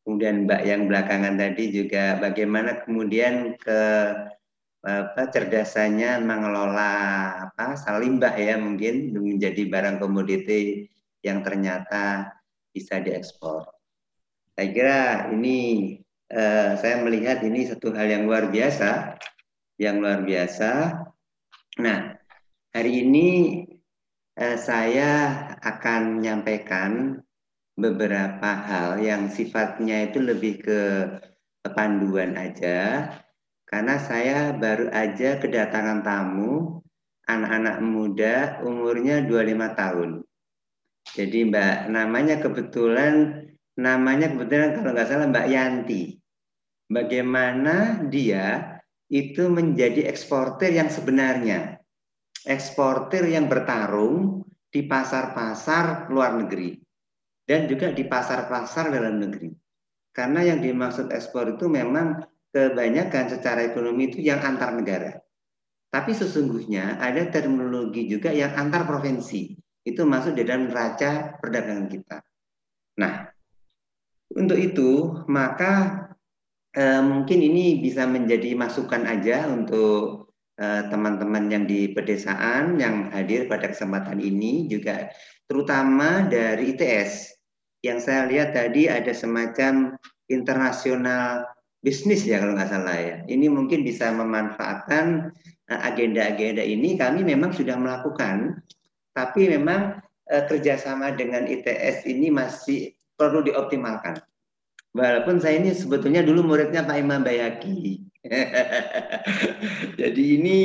Kemudian Mbak yang belakangan tadi juga bagaimana kemudian ke apa cerdasannya mengelola apa salimbah ya mungkin menjadi barang komoditi yang ternyata bisa diekspor. Saya kira ini eh, saya melihat ini satu hal yang luar biasa, yang luar biasa. Nah, hari ini eh, saya akan menyampaikan beberapa hal yang sifatnya itu lebih ke panduan aja karena saya baru aja kedatangan tamu anak-anak muda umurnya 25 tahun. Jadi Mbak namanya kebetulan namanya kebetulan kalau nggak salah Mbak Yanti. Bagaimana dia itu menjadi eksportir yang sebenarnya. Eksportir yang bertarung di pasar-pasar luar negeri dan juga di pasar-pasar dalam negeri. Karena yang dimaksud ekspor itu memang kebanyakan secara ekonomi itu yang antar negara. Tapi sesungguhnya ada terminologi juga yang antar provinsi. Itu masuk di dalam neraca perdagangan kita. Nah, Untuk itu, maka eh, mungkin ini bisa menjadi masukan aja untuk eh, teman-teman yang di pedesaan yang hadir pada kesempatan ini juga terutama dari ITS. Yang saya lihat tadi ada semacam internasional bisnis ya kalau nggak salah ya. Ini mungkin bisa memanfaatkan eh, agenda-agenda ini. Kami memang sudah melakukan, tapi memang eh, kerjasama dengan ITS ini masih perlu dioptimalkan. Walaupun saya ini sebetulnya dulu muridnya Pak Imam Bayaki. Jadi ini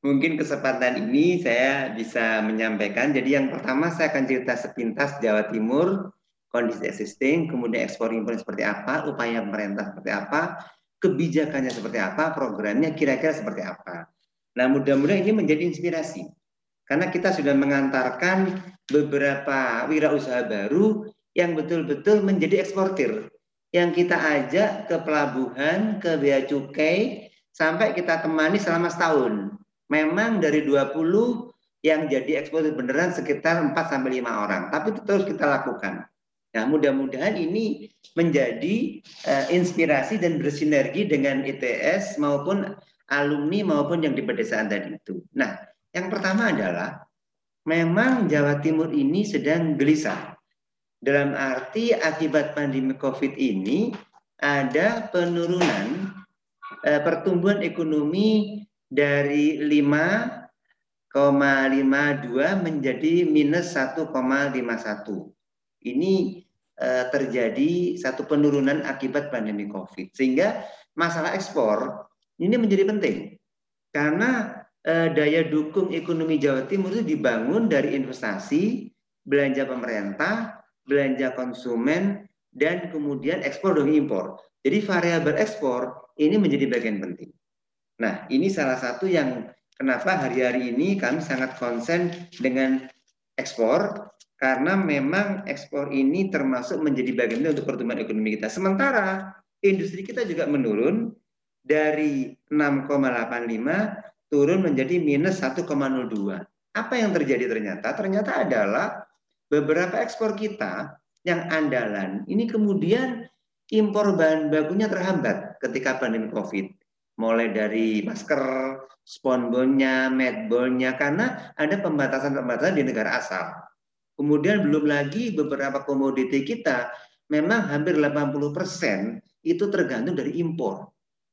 mungkin kesempatan ini saya bisa menyampaikan. Jadi yang pertama saya akan cerita sepintas Jawa Timur, kondisi existing, kemudian ekspor impor seperti apa, upaya pemerintah seperti apa, kebijakannya seperti apa, programnya kira-kira seperti apa. Nah mudah-mudahan ini menjadi inspirasi. Karena kita sudah mengantarkan beberapa wirausaha baru yang betul-betul menjadi eksportir yang kita ajak ke pelabuhan, ke bea cukai, sampai kita temani selama setahun. Memang dari 20 yang jadi ekspor beneran sekitar 4 sampai 5 orang, tapi itu terus kita lakukan. Nah, mudah-mudahan ini menjadi uh, inspirasi dan bersinergi dengan ITS maupun alumni maupun yang di pedesaan tadi itu. Nah, yang pertama adalah memang Jawa Timur ini sedang gelisah dalam arti akibat pandemi COVID ini ada penurunan eh, pertumbuhan ekonomi dari 5,52 menjadi minus 1,51. Ini eh, terjadi satu penurunan akibat pandemi COVID. Sehingga masalah ekspor ini menjadi penting. Karena eh, daya dukung ekonomi Jawa Timur itu dibangun dari investasi, belanja pemerintah, belanja konsumen, dan kemudian ekspor dan impor. Jadi variabel ekspor ini menjadi bagian penting. Nah, ini salah satu yang kenapa hari-hari ini kami sangat konsen dengan ekspor karena memang ekspor ini termasuk menjadi bagian untuk pertumbuhan ekonomi kita. Sementara industri kita juga menurun dari 6,85 turun menjadi minus 1,02. Apa yang terjadi ternyata? Ternyata adalah beberapa ekspor kita yang andalan ini kemudian impor bahan bakunya terhambat ketika pandemi COVID. Mulai dari masker, sponbonnya, medbolnya, karena ada pembatasan-pembatasan di negara asal. Kemudian belum lagi beberapa komoditi kita memang hampir 80% itu tergantung dari impor.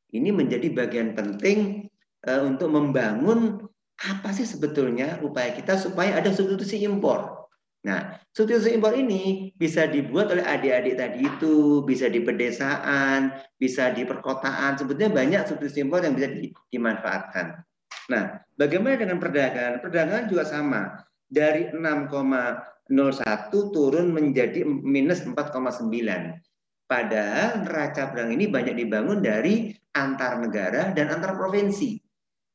Ini menjadi bagian penting uh, untuk membangun apa sih sebetulnya upaya kita supaya ada substitusi impor. Nah, substitusi impor ini bisa dibuat oleh adik-adik tadi itu, bisa di pedesaan, bisa di perkotaan. Sebetulnya banyak substitusi impor yang bisa dimanfaatkan. Nah, bagaimana dengan perdagangan? Perdagangan juga sama. Dari 6,01 turun menjadi minus 4,9. Padahal neraca perdagangan ini banyak dibangun dari antar negara dan antar provinsi.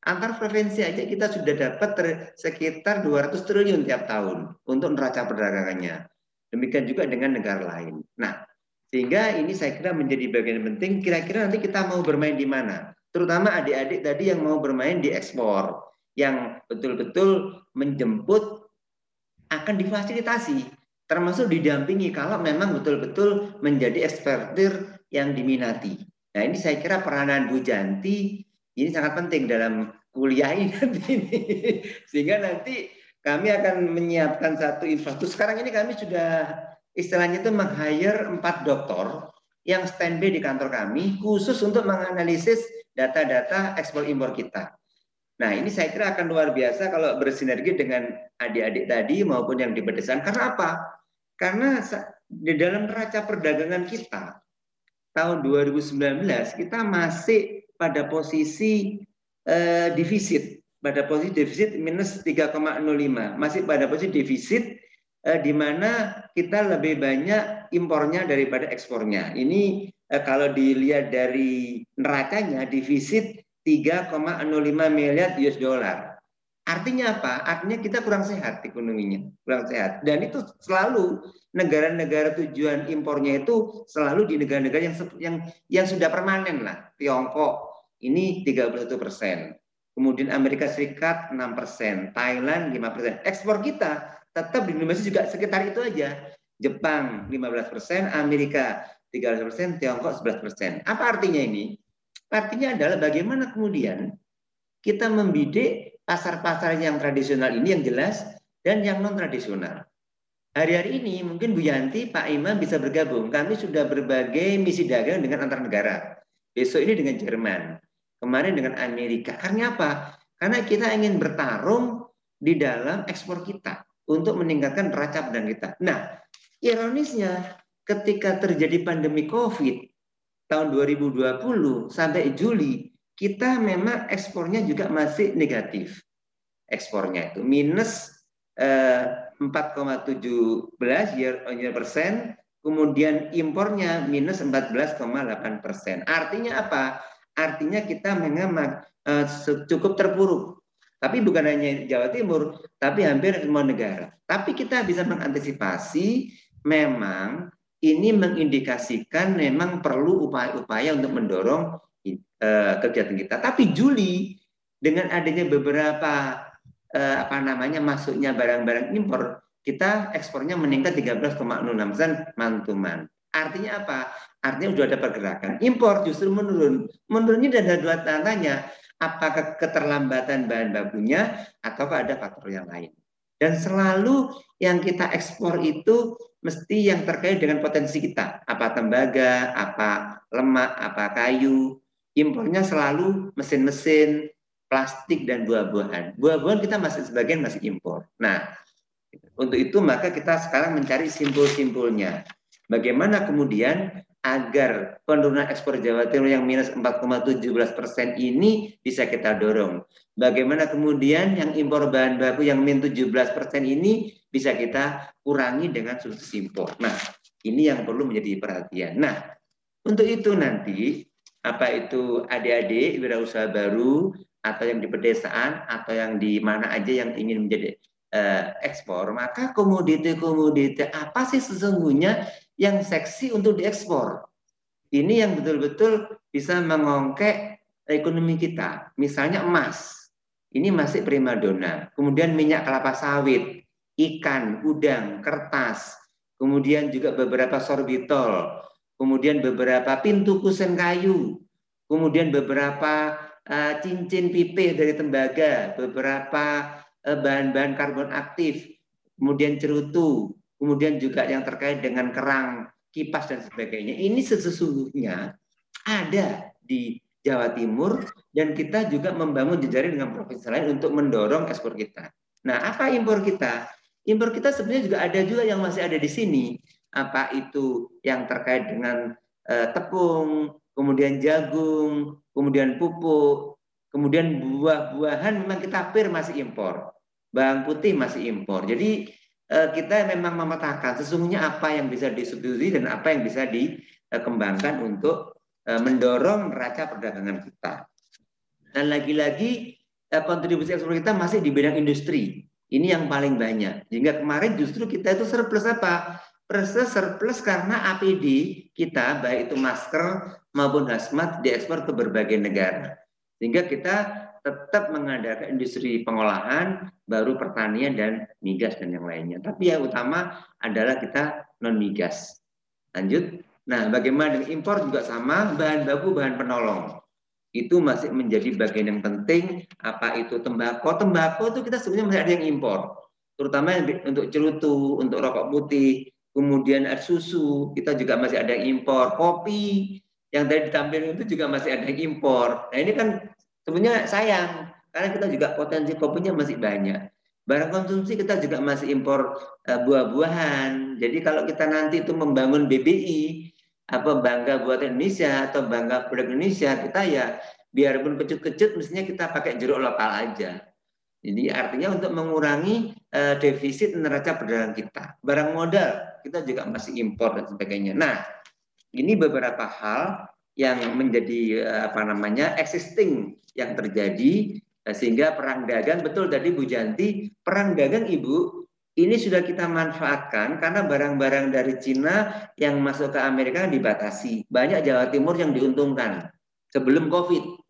Antar provinsi aja kita sudah dapat sekitar 200 triliun tiap tahun untuk neraca perdagangannya. Demikian juga dengan negara lain. Nah, sehingga ini saya kira menjadi bagian penting. Kira-kira nanti kita mau bermain di mana? Terutama adik-adik tadi yang mau bermain di ekspor, yang betul-betul menjemput akan difasilitasi, termasuk didampingi kalau memang betul-betul menjadi eksportir yang diminati. Nah ini saya kira peranan Bu Janti ini sangat penting dalam kuliah ini nanti Sehingga nanti kami akan menyiapkan satu infrastruktur. Sekarang ini kami sudah istilahnya itu meng-hire empat dokter yang standby di kantor kami khusus untuk menganalisis data-data ekspor impor kita. Nah ini saya kira akan luar biasa kalau bersinergi dengan adik-adik tadi maupun yang di pedesaan. Karena apa? Karena di dalam neraca perdagangan kita tahun 2019 kita masih pada posisi eh, defisit pada posisi defisit minus 3,05 masih pada posisi defisit eh, di mana kita lebih banyak impornya daripada ekspornya ini eh, kalau dilihat dari nerakanya defisit 3,05 miliar US dollar Artinya apa? Artinya kita kurang sehat ekonominya, kurang sehat. Dan itu selalu negara-negara tujuan impornya itu selalu di negara-negara yang yang yang sudah permanen lah. Tiongkok ini 31 persen. Kemudian Amerika Serikat 6 persen, Thailand 5 persen. Ekspor kita tetap di Indonesia juga sekitar itu aja. Jepang 15 persen, Amerika 13%, Tiongkok 11%. Apa artinya ini? Artinya adalah bagaimana kemudian kita membidik pasar-pasar yang tradisional ini yang jelas dan yang non tradisional. Hari-hari ini mungkin Bu Yanti, Pak Imam bisa bergabung. Kami sudah berbagai misi dagang dengan antar negara. Besok ini dengan Jerman. Kemarin dengan Amerika. Karena apa? Karena kita ingin bertarung di dalam ekspor kita untuk meningkatkan neraca perdagangan kita. Nah, ironisnya ketika terjadi pandemi COVID tahun 2020 sampai Juli, kita memang ekspornya juga masih negatif. Ekspornya itu minus eh, 4,17 year on year persen, kemudian impornya minus 14,8 persen. Artinya apa? Artinya kita memang uh, cukup terpuruk. Tapi bukan hanya Jawa Timur, tapi hampir semua negara. Tapi kita bisa mengantisipasi memang ini mengindikasikan memang perlu upaya-upaya untuk mendorong uh, kegiatan kita. Tapi Juli dengan adanya beberapa eh, apa namanya masuknya barang-barang impor kita ekspornya meningkat 13,06 persen mantuman. Artinya apa? Artinya sudah ada pergerakan. Impor justru menurun. Menurunnya ada dua tandanya. Apakah keterlambatan bahan bakunya atau ada faktor yang lain. Dan selalu yang kita ekspor itu mesti yang terkait dengan potensi kita. Apa tembaga, apa lemak, apa kayu. Impornya selalu mesin-mesin, plastik dan buah-buahan. Buah-buahan kita masih sebagian masih impor. Nah, untuk itu maka kita sekarang mencari simpul-simpulnya. Bagaimana kemudian agar penurunan ekspor Jawa Timur yang minus 4,17 persen ini bisa kita dorong. Bagaimana kemudian yang impor bahan baku yang min 17 persen ini bisa kita kurangi dengan solusi impor. Nah, ini yang perlu menjadi perhatian. Nah, untuk itu nanti apa itu adik-adik wirausaha baru atau yang di pedesaan atau yang di mana aja yang ingin menjadi uh, ekspor, maka komoditi-komoditi apa sih sesungguhnya yang seksi untuk diekspor? Ini yang betul-betul bisa mengongkek ekonomi kita. Misalnya emas, ini masih primadona. Kemudian minyak kelapa sawit, ikan, udang, kertas, kemudian juga beberapa sorbitol, kemudian beberapa pintu kusen kayu, kemudian beberapa uh, cincin pipih dari tembaga, beberapa uh, bahan-bahan karbon aktif, kemudian cerutu, kemudian juga yang terkait dengan kerang, kipas dan sebagainya. Ini sesungguhnya ada di Jawa Timur dan kita juga membangun jejaring dengan provinsi lain untuk mendorong ekspor kita. Nah, apa impor kita? Impor kita sebenarnya juga ada juga yang masih ada di sini. Apa itu yang terkait dengan uh, tepung, kemudian jagung, kemudian pupuk, kemudian buah-buahan memang kita pir masih impor. Bawang putih masih impor. Jadi eh, kita memang memetakan sesungguhnya apa yang bisa disubstitusi dan apa yang bisa dikembangkan untuk eh, mendorong neraca perdagangan kita. Dan lagi-lagi eh, kontribusi ekspor kita masih di bidang industri. Ini yang paling banyak. Sehingga kemarin justru kita itu surplus apa? Perses surplus karena APD kita, baik itu masker maupun hazmat diekspor ke berbagai negara. Sehingga kita tetap mengadakan industri pengolahan, baru pertanian dan migas dan yang lainnya. Tapi yang utama adalah kita non migas. Lanjut. Nah, bagaimana dengan impor juga sama, bahan baku, bahan penolong. Itu masih menjadi bagian yang penting. Apa itu tembakau? Tembakau itu kita sebenarnya masih ada yang impor. Terutama untuk cerutu, untuk rokok putih, kemudian air susu, kita juga masih ada yang impor, kopi yang tadi ditampilkan itu juga masih ada yang impor. Nah ini kan sebenarnya sayang karena kita juga potensi kopinya masih banyak. Barang konsumsi kita juga masih impor uh, buah-buahan. Jadi kalau kita nanti itu membangun BBI, apa bangga buat Indonesia atau bangga produk Indonesia, kita ya biarpun kecut-kecut mestinya kita pakai jeruk lokal aja. Jadi artinya untuk mengurangi uh, defisit neraca perdagangan kita. Barang modal kita juga masih impor dan sebagainya. Nah, ini beberapa hal yang menjadi uh, apa namanya existing yang terjadi uh, sehingga perang dagang betul tadi Bu Janti perang dagang Ibu ini sudah kita manfaatkan karena barang-barang dari Cina yang masuk ke Amerika dibatasi. Banyak Jawa Timur yang diuntungkan sebelum COVID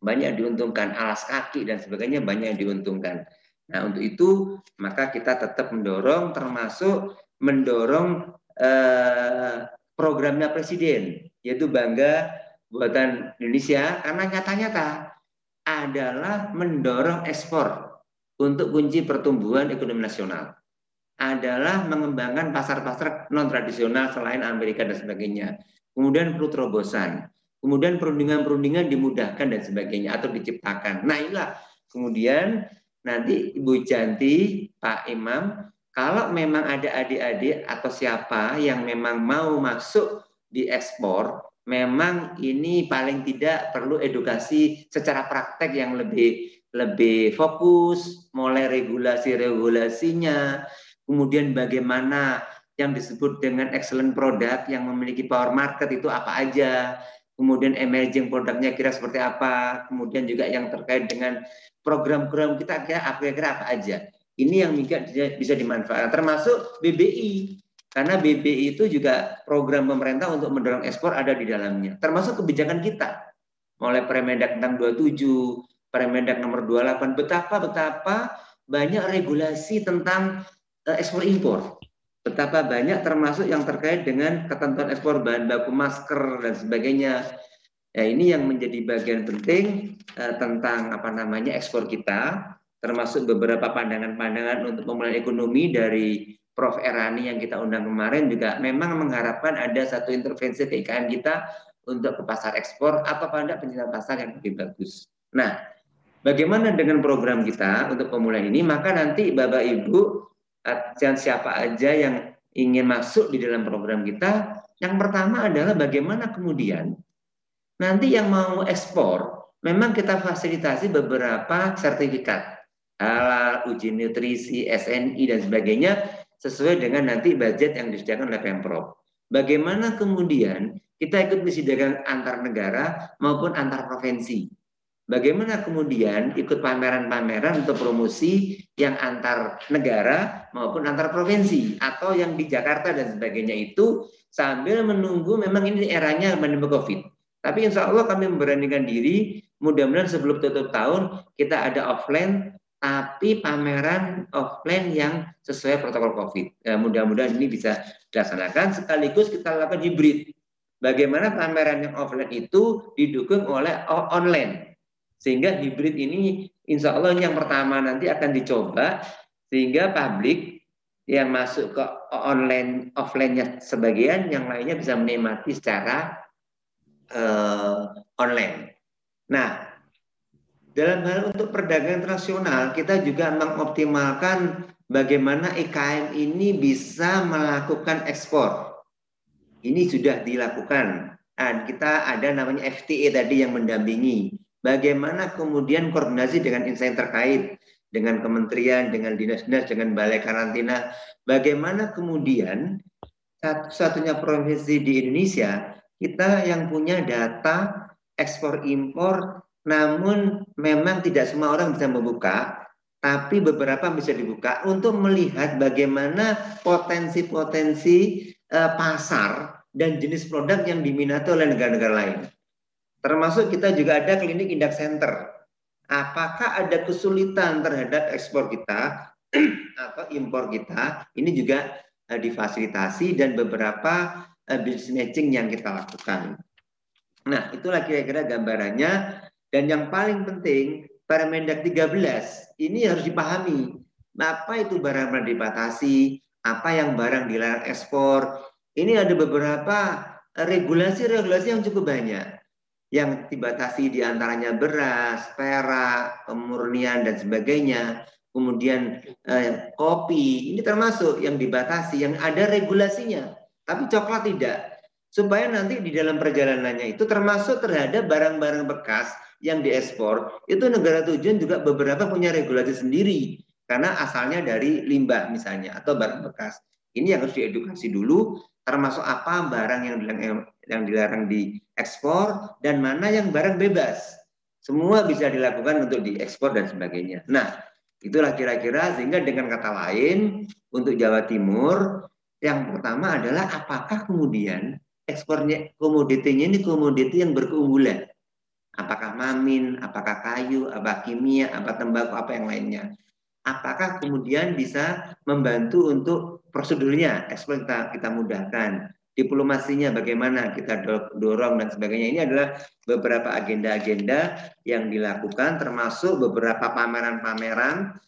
banyak diuntungkan, alas kaki dan sebagainya banyak yang diuntungkan. Nah untuk itu maka kita tetap mendorong termasuk mendorong eh, programnya presiden, yaitu bangga buatan Indonesia karena nyata-nyata adalah mendorong ekspor untuk kunci pertumbuhan ekonomi nasional adalah mengembangkan pasar-pasar non tradisional selain Amerika dan sebagainya. Kemudian perlu terobosan, kemudian perundingan-perundingan dimudahkan dan sebagainya atau diciptakan. Nah inilah kemudian nanti Ibu Janti, Pak Imam, kalau memang ada adik-adik atau siapa yang memang mau masuk di ekspor, memang ini paling tidak perlu edukasi secara praktek yang lebih lebih fokus, mulai regulasi-regulasinya, kemudian bagaimana yang disebut dengan excellent product yang memiliki power market itu apa aja, kemudian emerging produknya kira seperti apa, kemudian juga yang terkait dengan program-program kita kira-kira apa aja. Ini yang bisa dimanfaatkan, termasuk BBI. Karena BBI itu juga program pemerintah untuk mendorong ekspor ada di dalamnya, termasuk kebijakan kita. Mulai Permendak tentang 27, Permendak nomor 28, betapa-betapa banyak regulasi tentang Eh, ekspor impor. Betapa banyak termasuk yang terkait dengan ketentuan ekspor bahan baku masker dan sebagainya. Ya, ini yang menjadi bagian penting uh, tentang apa namanya ekspor kita, termasuk beberapa pandangan-pandangan untuk pemulihan ekonomi dari Prof. Erani yang kita undang kemarin juga memang mengharapkan ada satu intervensi ke IKN kita untuk ke pasar ekspor atau pada pencinta pasar yang lebih bagus. Nah, bagaimana dengan program kita untuk pemulihan ini? Maka nanti Bapak Ibu dan siapa aja yang ingin masuk di dalam program kita, yang pertama adalah bagaimana kemudian nanti yang mau ekspor, memang kita fasilitasi beberapa sertifikat halal, uji nutrisi, SNI dan sebagainya sesuai dengan nanti budget yang disediakan oleh Pemprov. Bagaimana kemudian kita ikut disediakan antar negara maupun antar provinsi. Bagaimana kemudian ikut pameran-pameran untuk promosi yang antar negara maupun antar provinsi atau yang di Jakarta dan sebagainya itu sambil menunggu memang ini eranya pandemi COVID. Tapi insya Allah kami memberanikan diri mudah-mudahan sebelum tutup tahun kita ada offline tapi pameran offline yang sesuai protokol COVID. Ya, mudah-mudahan ini bisa dilaksanakan sekaligus kita lakukan hibrid. Bagaimana pameran yang offline itu didukung oleh online sehingga hibrid ini insya Allah yang pertama nanti akan dicoba sehingga publik yang masuk ke online offline-nya sebagian, yang lainnya bisa menikmati secara uh, online. Nah, dalam hal untuk perdagangan internasional, kita juga mengoptimalkan bagaimana IKN ini bisa melakukan ekspor. Ini sudah dilakukan. Dan kita ada namanya FTA tadi yang mendampingi. Bagaimana kemudian koordinasi dengan instansi terkait, dengan kementerian, dengan dinas-dinas, dengan balai karantina. Bagaimana kemudian satu-satunya provinsi di Indonesia kita yang punya data ekspor impor, namun memang tidak semua orang bisa membuka, tapi beberapa bisa dibuka untuk melihat bagaimana potensi-potensi uh, pasar dan jenis produk yang diminati oleh negara-negara lain. Termasuk kita juga ada klinik indak center. Apakah ada kesulitan terhadap ekspor kita atau impor kita? Ini juga uh, difasilitasi dan beberapa uh, business matching yang kita lakukan. Nah, itulah kira-kira gambarannya. Dan yang paling penting, Permendak 13 ini harus dipahami. Apa itu barang barang dibatasi, apa yang barang dilarang ekspor. Ini ada beberapa regulasi-regulasi yang cukup banyak yang dibatasi di antaranya beras, perak, pemurnian dan sebagainya, kemudian eh, kopi, ini termasuk yang dibatasi, yang ada regulasinya, tapi coklat tidak. Supaya nanti di dalam perjalanannya itu termasuk terhadap barang-barang bekas yang diekspor, itu negara tujuan juga beberapa punya regulasi sendiri, karena asalnya dari limbah misalnya, atau barang bekas. Ini yang harus diedukasi dulu, termasuk apa barang yang dilarang, yang dilarang diekspor dan mana yang barang bebas. Semua bisa dilakukan untuk diekspor dan sebagainya. Nah, itulah kira-kira sehingga dengan kata lain untuk Jawa Timur yang pertama adalah apakah kemudian ekspornya komoditinya ini komoditi yang berkeunggulan. Apakah mamin, apakah kayu, apa kimia, apa tembakau, apa yang lainnya. Apakah kemudian bisa membantu untuk prosedurnya ekspor kita, kita mudahkan diplomasinya bagaimana kita dorong dan sebagainya. Ini adalah beberapa agenda-agenda yang dilakukan termasuk beberapa pameran-pameran.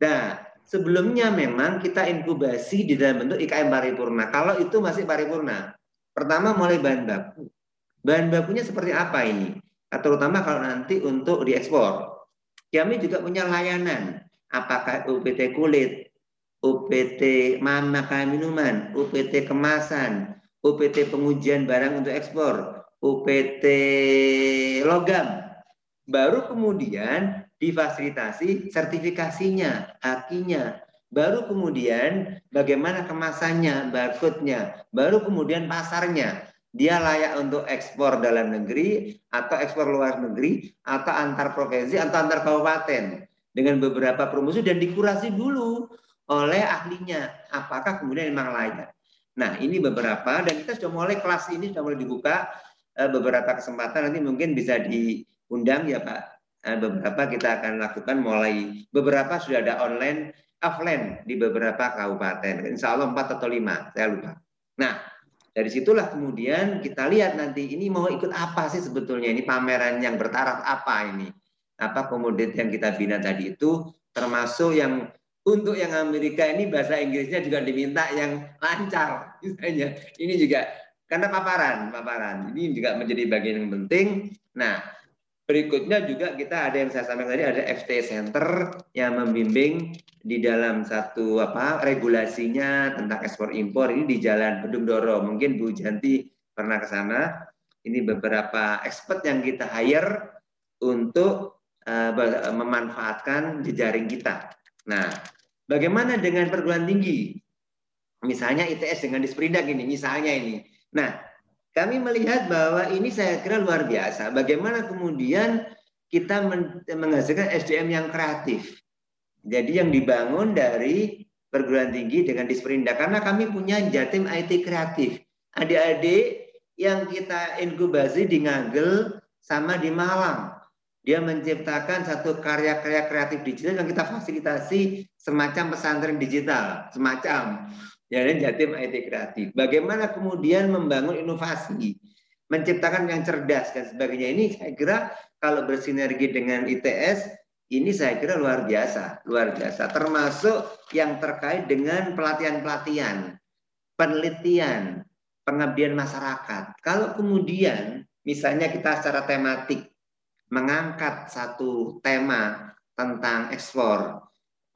Nah, sebelumnya memang kita inkubasi di dalam bentuk IKM paripurna. Kalau itu masih paripurna. Pertama mulai bahan baku. Bahan bakunya seperti apa ini? Terutama kalau nanti untuk diekspor. Kami juga punya layanan. Apakah UPT kulit, UPT makanan minuman, UPT kemasan, UPT pengujian barang untuk ekspor, UPT logam. Baru kemudian difasilitasi sertifikasinya, akinya. Baru kemudian bagaimana kemasannya, barcode-nya. Baru kemudian pasarnya. Dia layak untuk ekspor dalam negeri atau ekspor luar negeri atau antar provinsi atau antar kabupaten dengan beberapa promosi dan dikurasi dulu oleh ahlinya. Apakah kemudian memang layak? Nah, ini beberapa dan kita sudah mulai kelas ini sudah mulai dibuka eh, beberapa kesempatan nanti mungkin bisa diundang ya Pak. Eh, beberapa kita akan lakukan mulai beberapa sudah ada online offline di beberapa kabupaten. Insya Allah 4 atau 5, saya lupa. Nah, dari situlah kemudian kita lihat nanti ini mau ikut apa sih sebetulnya ini pameran yang bertaraf apa ini? Apa komoditi yang kita bina tadi itu termasuk yang untuk yang Amerika ini bahasa Inggrisnya juga diminta yang lancar misalnya. Ini juga karena paparan, paparan. Ini juga menjadi bagian yang penting. Nah, berikutnya juga kita ada yang saya sampaikan tadi ada FT Center yang membimbing di dalam satu apa regulasinya tentang ekspor impor ini di Jalan Bedung Doro. Mungkin Bu Janti pernah ke sana. Ini beberapa expert yang kita hire untuk uh, memanfaatkan jejaring kita. Nah, bagaimana dengan perguruan tinggi? Misalnya ITS dengan Disperindak ini, misalnya ini. Nah, kami melihat bahwa ini saya kira luar biasa. Bagaimana kemudian kita menghasilkan SDM yang kreatif. Jadi yang dibangun dari perguruan tinggi dengan Disperindak. Karena kami punya Jatim IT kreatif. Adik-adik yang kita inkubasi di Ngagel sama di Malang dia menciptakan satu karya-karya kreatif digital yang kita fasilitasi semacam pesantren digital, semacam ya dan Jatim IT kreatif. Bagaimana kemudian membangun inovasi, menciptakan yang cerdas dan sebagainya ini saya kira kalau bersinergi dengan ITS ini saya kira luar biasa, luar biasa. Termasuk yang terkait dengan pelatihan-pelatihan, penelitian, pengabdian masyarakat. Kalau kemudian misalnya kita secara tematik mengangkat satu tema tentang ekspor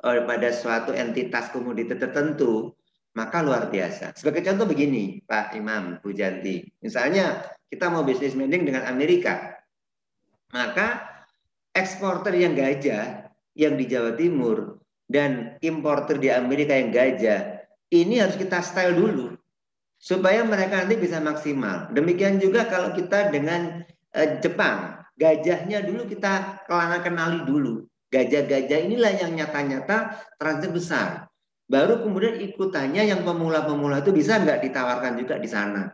eh, pada suatu entitas komoditi tertentu, maka luar biasa. Sebagai contoh begini, Pak Imam, Bu Janti. Misalnya kita mau bisnis mending dengan Amerika, maka eksporter yang gajah yang di Jawa Timur dan importer di Amerika yang gajah, ini harus kita style dulu supaya mereka nanti bisa maksimal. Demikian juga kalau kita dengan eh, Jepang, Gajahnya dulu kita kelana kenali dulu. Gajah-gajah inilah yang nyata-nyata transit besar. Baru kemudian ikutannya yang pemula-pemula itu bisa nggak ditawarkan juga di sana.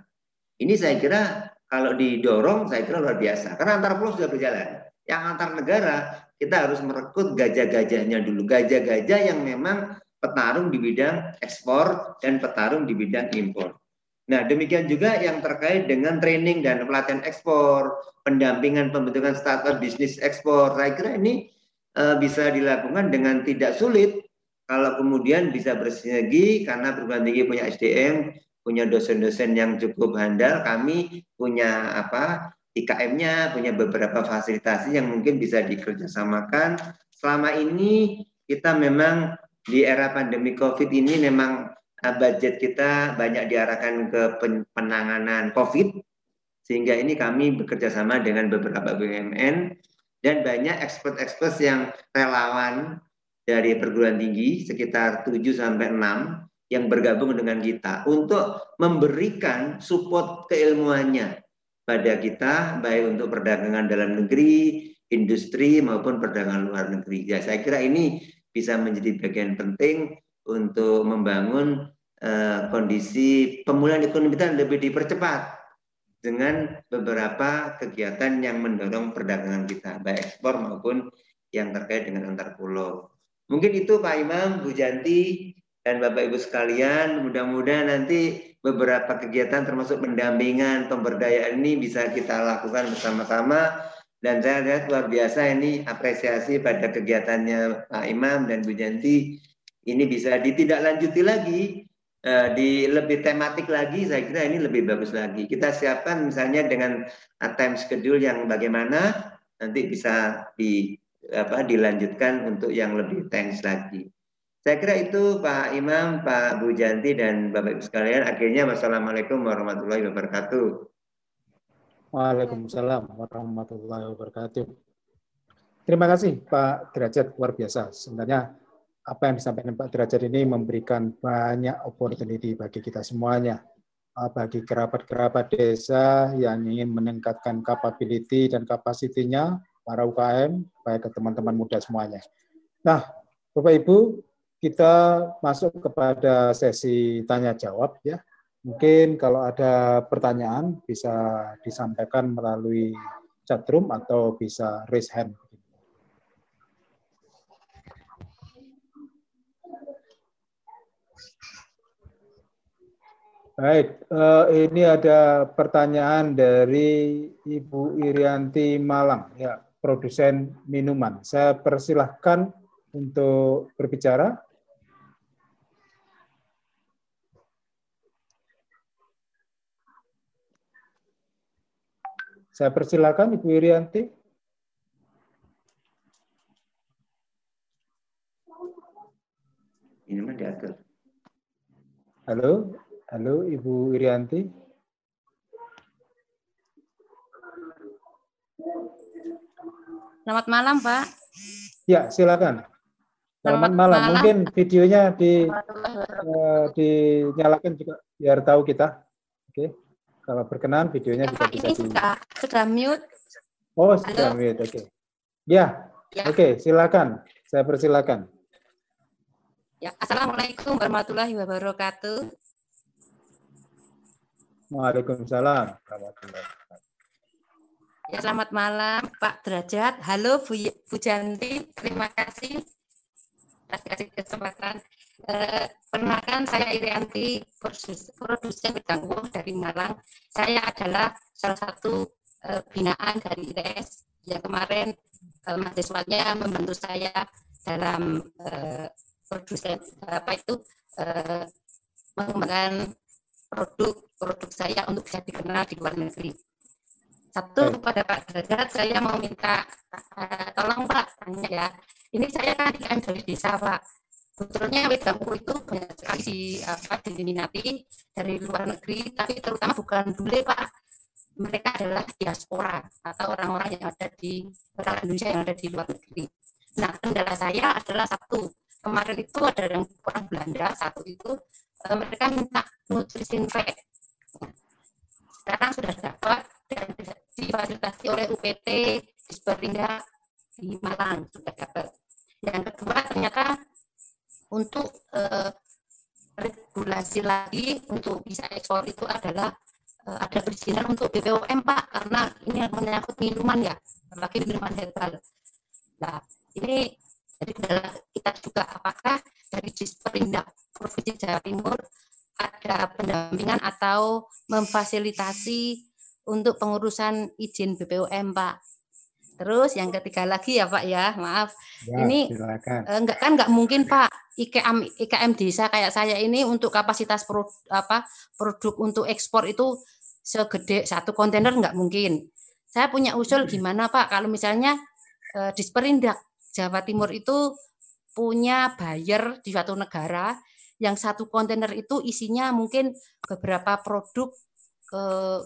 Ini saya kira kalau didorong saya kira luar biasa. Karena antar pulau sudah berjalan. Yang antar negara kita harus merekrut gajah-gajahnya dulu. Gajah-gajah yang memang petarung di bidang ekspor dan petarung di bidang impor. Nah, demikian juga yang terkait dengan training dan pelatihan ekspor, pendampingan pembentukan startup bisnis ekspor. Saya kira ini uh, bisa dilakukan dengan tidak sulit kalau kemudian bisa bersinergi karena perguruan tinggi punya SDM, punya dosen-dosen yang cukup handal, kami punya apa IKM-nya, punya beberapa fasilitasi yang mungkin bisa dikerjasamakan. Selama ini kita memang di era pandemi COVID ini memang Eh, budget kita banyak diarahkan ke penanganan COVID, sehingga ini kami bekerja sama dengan beberapa BUMN dan banyak expert-expert yang relawan dari perguruan tinggi sekitar 7 sampai 6 yang bergabung dengan kita untuk memberikan support keilmuannya pada kita baik untuk perdagangan dalam negeri, industri maupun perdagangan luar negeri. Ya, saya kira ini bisa menjadi bagian penting untuk membangun uh, kondisi pemulihan ekonomi kita lebih dipercepat dengan beberapa kegiatan yang mendorong perdagangan kita, baik ekspor maupun yang terkait dengan antar pulau. Mungkin itu Pak Imam, Bu Janti, Dan Bapak Ibu sekalian, mudah-mudahan nanti beberapa kegiatan termasuk pendampingan, pemberdayaan ini bisa kita lakukan bersama-sama. Dan saya lihat luar biasa ini apresiasi pada kegiatannya Pak Imam dan Bu Janti. Ini bisa ditindaklanjuti lagi, uh, di lebih tematik lagi, saya kira ini lebih bagus lagi. Kita siapkan misalnya dengan time schedule yang bagaimana nanti bisa di apa dilanjutkan untuk yang lebih tense lagi. Saya kira itu Pak Imam, Pak Bu Janti, dan Bapak Ibu sekalian. Akhirnya wassalamualaikum warahmatullahi wabarakatuh. Waalaikumsalam warahmatullahi wabarakatuh. Terima kasih Pak Derajat, luar biasa. Sebenarnya apa yang disampaikan Pak Derajat ini memberikan banyak opportunity bagi kita semuanya. Ah, bagi kerabat-kerabat desa yang ingin meningkatkan capability dan kapasitinya, para UKM, baik ke teman-teman muda semuanya. Nah, Bapak Ibu, kita masuk kepada sesi tanya jawab ya. Mungkin kalau ada pertanyaan bisa disampaikan melalui chat room atau bisa raise hand. Baik, uh, ini ada pertanyaan dari Ibu Irianti Malang, ya produsen minuman. Saya persilahkan untuk berbicara. Saya persilakan Ibu Irianti. Ini mah diatur. Halo, halo Ibu Irianti. Selamat malam, Pak. Ya, silakan. Selamat, Selamat malam. malam. Mungkin videonya di uh, dinyalakan juga biar tahu kita. Oke. Okay. Kalau berkenan videonya ya, juga bisa ini di... sudah, sudah mute. Oh, sudah Halo. mute. Oke. Okay. Ya. ya. Oke, okay, silakan. Saya persilakan. Ya, Assalamualaikum warahmatullahi wabarakatuh. Waalaikumsalam warahmatullahi Ya, selamat malam Pak Derajat. Halo Bu, Bu Janti, terima kasih atas kasih kesempatan Eh, perkenalkan saya Irianti, produsen bidang dari Malang. Saya adalah salah satu uh, binaan dari ITS yang kemarin uh, mahasiswanya membantu saya dalam uh, produsen apa itu mengembangkan produk-produk saya untuk bisa dikenal di luar negeri. Satu kepada Pak Derajat, saya mau minta uh, tolong Pak tanya ya. Ini saya kan dari desa Pak sebetulnya wedangku itu banyak sekali di, apa, diminati dari luar negeri, tapi terutama bukan bule Pak. Mereka adalah diaspora atau orang-orang yang ada di orang Indonesia yang ada di luar negeri. Nah, kendala saya adalah satu. Kemarin itu ada yang orang Belanda, satu itu eh, mereka minta nutrisin fact. Sekarang sudah dapat dan difasilitasi oleh UPT di Sperlinda di Malang sudah dapat. Yang kedua ternyata untuk uh, regulasi lagi untuk bisa ekspor itu adalah uh, ada perizinan untuk BPOM Pak karena ini menyangkut minuman ya apalagi minuman herbal. Nah ini jadi kita juga apakah dari Disperindak Provinsi Jawa Timur ada pendampingan atau memfasilitasi untuk pengurusan izin BPOM Pak Terus yang ketiga lagi ya Pak ya, maaf. Ya, ini silakan. enggak kan enggak mungkin Pak IKM IKM desa kayak saya ini untuk kapasitas produk apa produk untuk ekspor itu segede satu kontainer enggak mungkin. Saya punya usul gimana Pak kalau misalnya eh, di Sperindak Jawa Timur itu punya buyer di suatu negara yang satu kontainer itu isinya mungkin beberapa produk eh,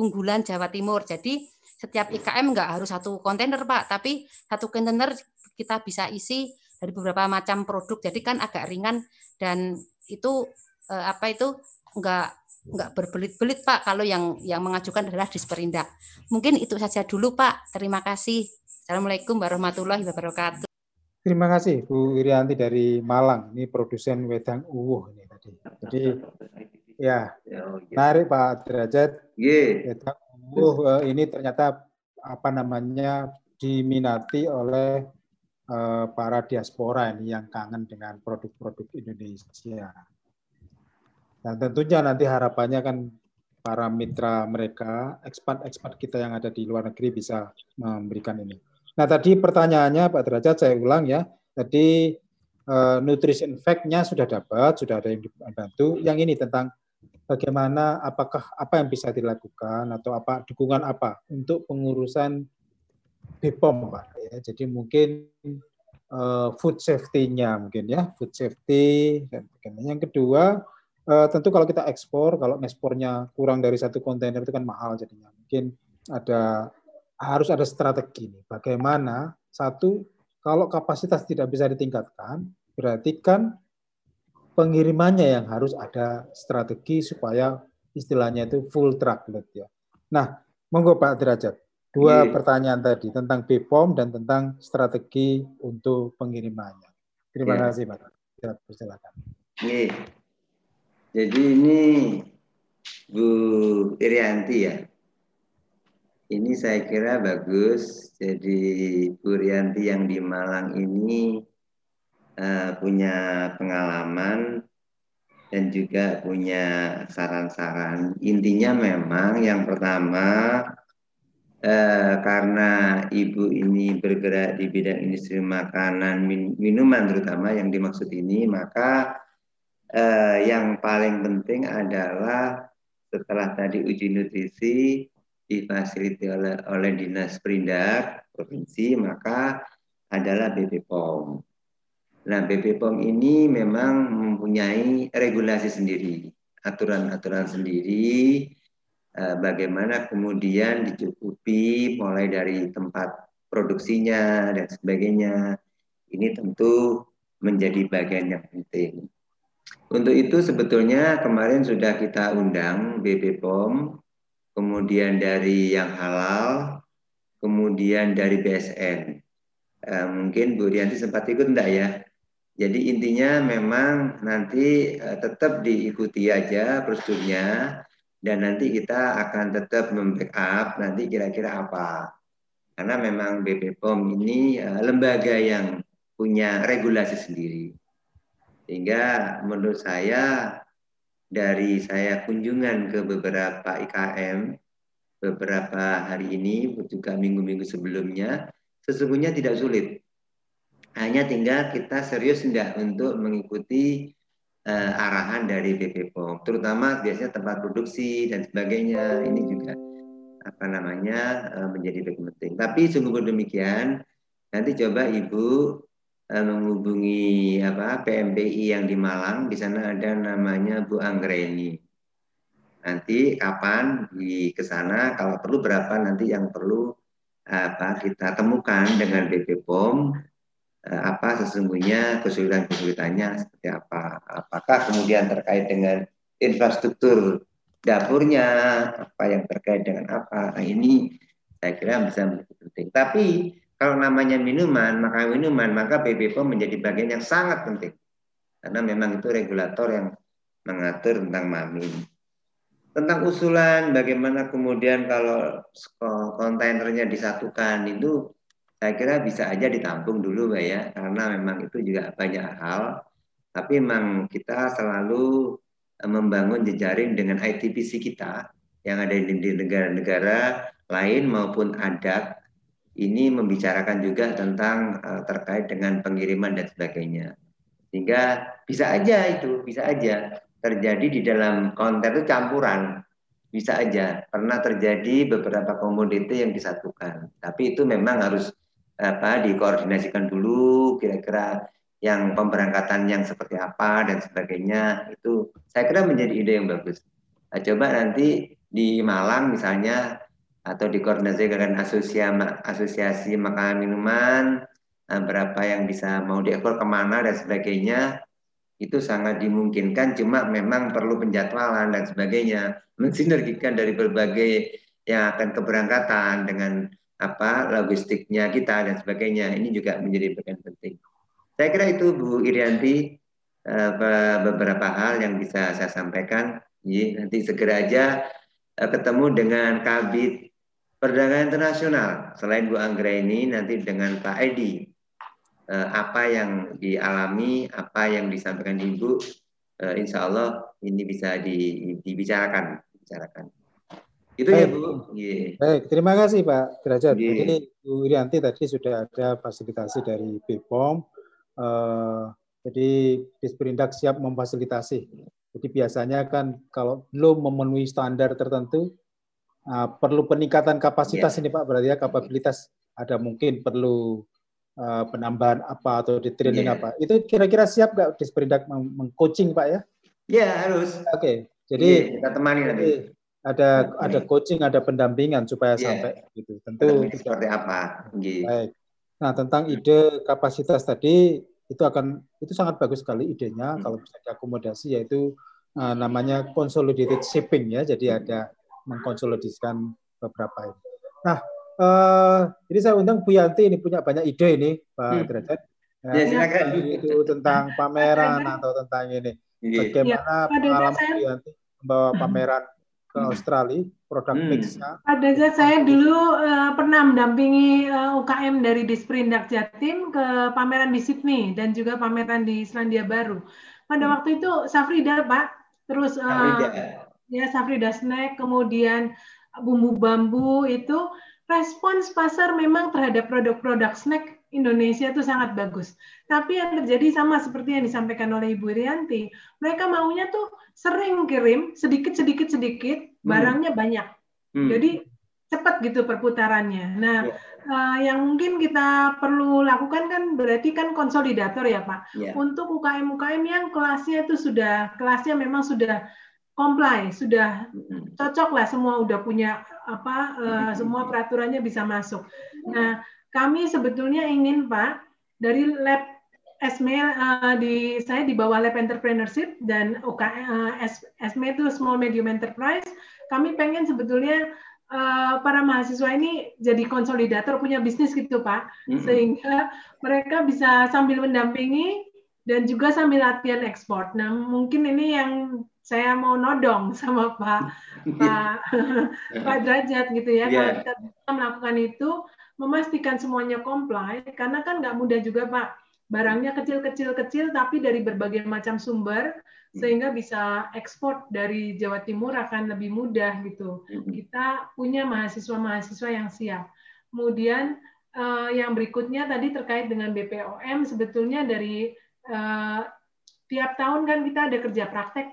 unggulan Jawa Timur. Jadi setiap IKM nggak harus satu kontainer Pak, tapi satu kontainer kita bisa isi dari beberapa macam produk. Jadi kan agak ringan dan itu eh, apa itu nggak nggak berbelit-belit Pak kalau yang yang mengajukan adalah Disperindak. Mungkin itu saja dulu Pak. Terima kasih. Assalamualaikum warahmatullahi wabarakatuh. Terima kasih Bu Irianti dari Malang. Ini produsen wedang uwuh ini tadi. Jadi ya, menarik Pak Derajat. Wedang oh ini ternyata apa namanya diminati oleh uh, para diaspora ini yang kangen dengan produk-produk Indonesia. Dan tentunya nanti harapannya kan para mitra mereka, ekspat-ekspat kita yang ada di luar negeri bisa memberikan ini. Nah tadi pertanyaannya Pak Derajat saya ulang ya, tadi uh, nutrition fact-nya sudah dapat, sudah ada yang dibantu. Yang ini tentang bagaimana, apakah apa yang bisa dilakukan atau apa dukungan apa untuk pengurusan BPOM Pak. Ya, jadi mungkin uh, food safety-nya mungkin ya, food safety dan Yang kedua uh, tentu kalau kita ekspor, kalau ekspornya kurang dari satu kontainer itu kan mahal jadinya. Mungkin ada harus ada strategi nih. Bagaimana satu kalau kapasitas tidak bisa ditingkatkan, berarti kan pengirimannya yang harus ada strategi supaya istilahnya itu full truckload ya. Nah, monggo Pak Derajat. Dua Ye. pertanyaan tadi tentang BPOM dan tentang strategi untuk pengirimannya. Terima Ye. kasih Pak. Silakan. Ye. Jadi ini Bu Irianti ya. Ini saya kira bagus. Jadi Bu Irianti yang di Malang ini uh, punya pengalaman dan juga punya saran-saran. Intinya memang yang pertama eh, karena ibu ini bergerak di bidang industri makanan min minuman terutama yang dimaksud ini, maka eh, yang paling penting adalah setelah tadi uji nutrisi difasilitasi oleh, oleh dinas perindak provinsi, maka adalah BPOM. Nah, BPOM ini memang mempunyai regulasi sendiri, aturan-aturan sendiri, eh, bagaimana kemudian dicukupi mulai dari tempat produksinya dan sebagainya. Ini tentu menjadi bagian yang penting. Untuk itu sebetulnya kemarin sudah kita undang BPOM, kemudian dari yang halal, kemudian dari BSN. Eh, mungkin Bu Rianti sempat ikut enggak ya? Jadi intinya memang nanti uh, tetap diikuti aja prosedurnya dan nanti kita akan tetap membackup nanti kira-kira apa. Karena memang BPOM ini uh, lembaga yang punya regulasi sendiri. Sehingga menurut saya dari saya kunjungan ke beberapa IKM beberapa hari ini juga minggu-minggu sebelumnya sesungguhnya tidak sulit hanya tinggal kita serius enggak untuk mengikuti uh, arahan dari BP POM, terutama biasanya tempat produksi dan sebagainya. Ini juga apa namanya uh, menjadi penting. Tapi sungguh demikian, nanti coba Ibu uh, menghubungi apa PMPI yang di Malang, di sana ada namanya Bu Anggreni. Nanti kapan di ke sana, kalau perlu berapa nanti yang perlu apa kita temukan dengan BP POM apa sesungguhnya kesulitan-kesulitannya seperti apa. Apakah kemudian terkait dengan infrastruktur dapurnya, apa yang terkait dengan apa. Nah, ini saya kira bisa menjadi penting. Tapi kalau namanya minuman, maka minuman, maka BPOM menjadi bagian yang sangat penting. Karena memang itu regulator yang mengatur tentang mamin. Tentang usulan bagaimana kemudian kalau kontainernya disatukan itu saya kira bisa aja ditampung dulu Mbak ya, karena memang itu juga banyak hal. Tapi memang kita selalu eh, membangun jejaring dengan ITPC kita yang ada di negara-negara lain maupun adat ini membicarakan juga tentang uh, terkait dengan pengiriman dan sebagainya. Sehingga bisa aja itu, bisa aja terjadi di dalam konten itu campuran. Bisa aja pernah terjadi beberapa komoditi yang disatukan. Tapi itu memang harus apa dikoordinasikan dulu kira-kira yang pemberangkatan yang seperti apa dan sebagainya. Itu saya kira menjadi ide yang bagus. Nah, coba nanti di Malang misalnya atau dikoordinasikan dengan asosiasi, asosiasi makanan minuman nah, berapa yang bisa mau diekspor ke mana dan sebagainya itu sangat dimungkinkan. Cuma memang perlu penjadwalan dan sebagainya. Mensinergikan dari berbagai yang akan keberangkatan dengan apa logistiknya kita dan sebagainya ini juga menjadi bagian penting. Saya kira itu Bu Irianti eh, beberapa hal yang bisa saya sampaikan. Nanti segera aja eh, ketemu dengan Kabit Perdagangan Internasional. Selain Bu Anggra ini nanti dengan Pak Edi uh, apa yang dialami, apa yang disampaikan Ibu, insya Allah ini bisa di, dibicarakan. Bicarakan. Itu ya, Baik. ya Bu. Yeah. Baik, terima kasih Pak Derajat. Yeah. Jadi Bu Irianti tadi sudah ada fasilitasi dari BPOM. Uh, jadi Disperindak siap memfasilitasi. Jadi biasanya kan kalau belum memenuhi standar tertentu, uh, perlu peningkatan kapasitas yeah. ini Pak, berarti ya kapabilitas ada mungkin perlu uh, penambahan apa atau di training yeah. apa. Itu kira-kira siap nggak Disperindak mengcoaching Pak ya? Ya yeah, harus. Oke, okay. jadi yeah, kita temani nanti ada ada coaching, ada pendampingan supaya yeah. sampai gitu. Tentu seperti apa? Gitu. Baik. Nah, tentang ide kapasitas tadi itu akan itu sangat bagus sekali idenya hmm. kalau bisa diakomodasi yaitu uh, namanya consolidated shipping ya. Jadi ada mengkonsolidasikan beberapa ini. Nah, uh, jadi saya undang Bu Yanti ini punya banyak ide ini, Pak hmm. Derajat. Ya, ya, silakan. Itu tentang pameran atau tentang ini. Iya. Bagaimana ya, pengalaman Bu Yanti membawa pameran ke hmm. Australia, produk hmm. mixnya. Pada saat saya dulu uh, pernah mendampingi uh, eh, UKM dari Disperindak Jatim ke pameran di Sydney dan juga pameran di Selandia Baru. Pada hmm. waktu itu Safrida Pak, terus uh, Safrida. ya Safrida Snack, kemudian bumbu bambu itu respons pasar memang terhadap produk-produk snack Indonesia itu sangat bagus. Tapi yang terjadi sama seperti yang disampaikan oleh Ibu Rianti, mereka maunya tuh sering kirim sedikit sedikit sedikit, hmm. barangnya banyak. Hmm. Jadi cepat gitu perputarannya. Nah, yeah. Ya. uh, yang mungkin kita perlu lakukan kan berarti kan konsolidator ya Pak. Yeah. Untuk UKM-UKM yang kelasnya itu sudah kelasnya memang sudah comply, sudah hmm. cocok lah semua udah punya apa uh, semua peraturannya bisa masuk. Nah, kami sebetulnya ingin Pak dari lab ESME uh, di saya di bawah Lab Entrepreneurship dan OK, uh, ESME itu Small Medium Enterprise. Kami pengen sebetulnya uh, para mahasiswa ini jadi konsolidator punya bisnis gitu Pak, mm-hmm. sehingga mereka bisa sambil mendampingi dan juga sambil latihan ekspor. Nah mungkin ini yang saya mau nodong sama Pak Pak Pak Derajat gitu ya. Yeah. Kalau kita bisa melakukan itu, memastikan semuanya comply karena kan nggak mudah juga Pak barangnya kecil-kecil-kecil tapi dari berbagai macam sumber hmm. sehingga bisa ekspor dari Jawa Timur akan lebih mudah gitu hmm. kita punya mahasiswa-mahasiswa yang siap kemudian uh, yang berikutnya tadi terkait dengan BPOM sebetulnya dari uh, tiap tahun kan kita ada kerja praktek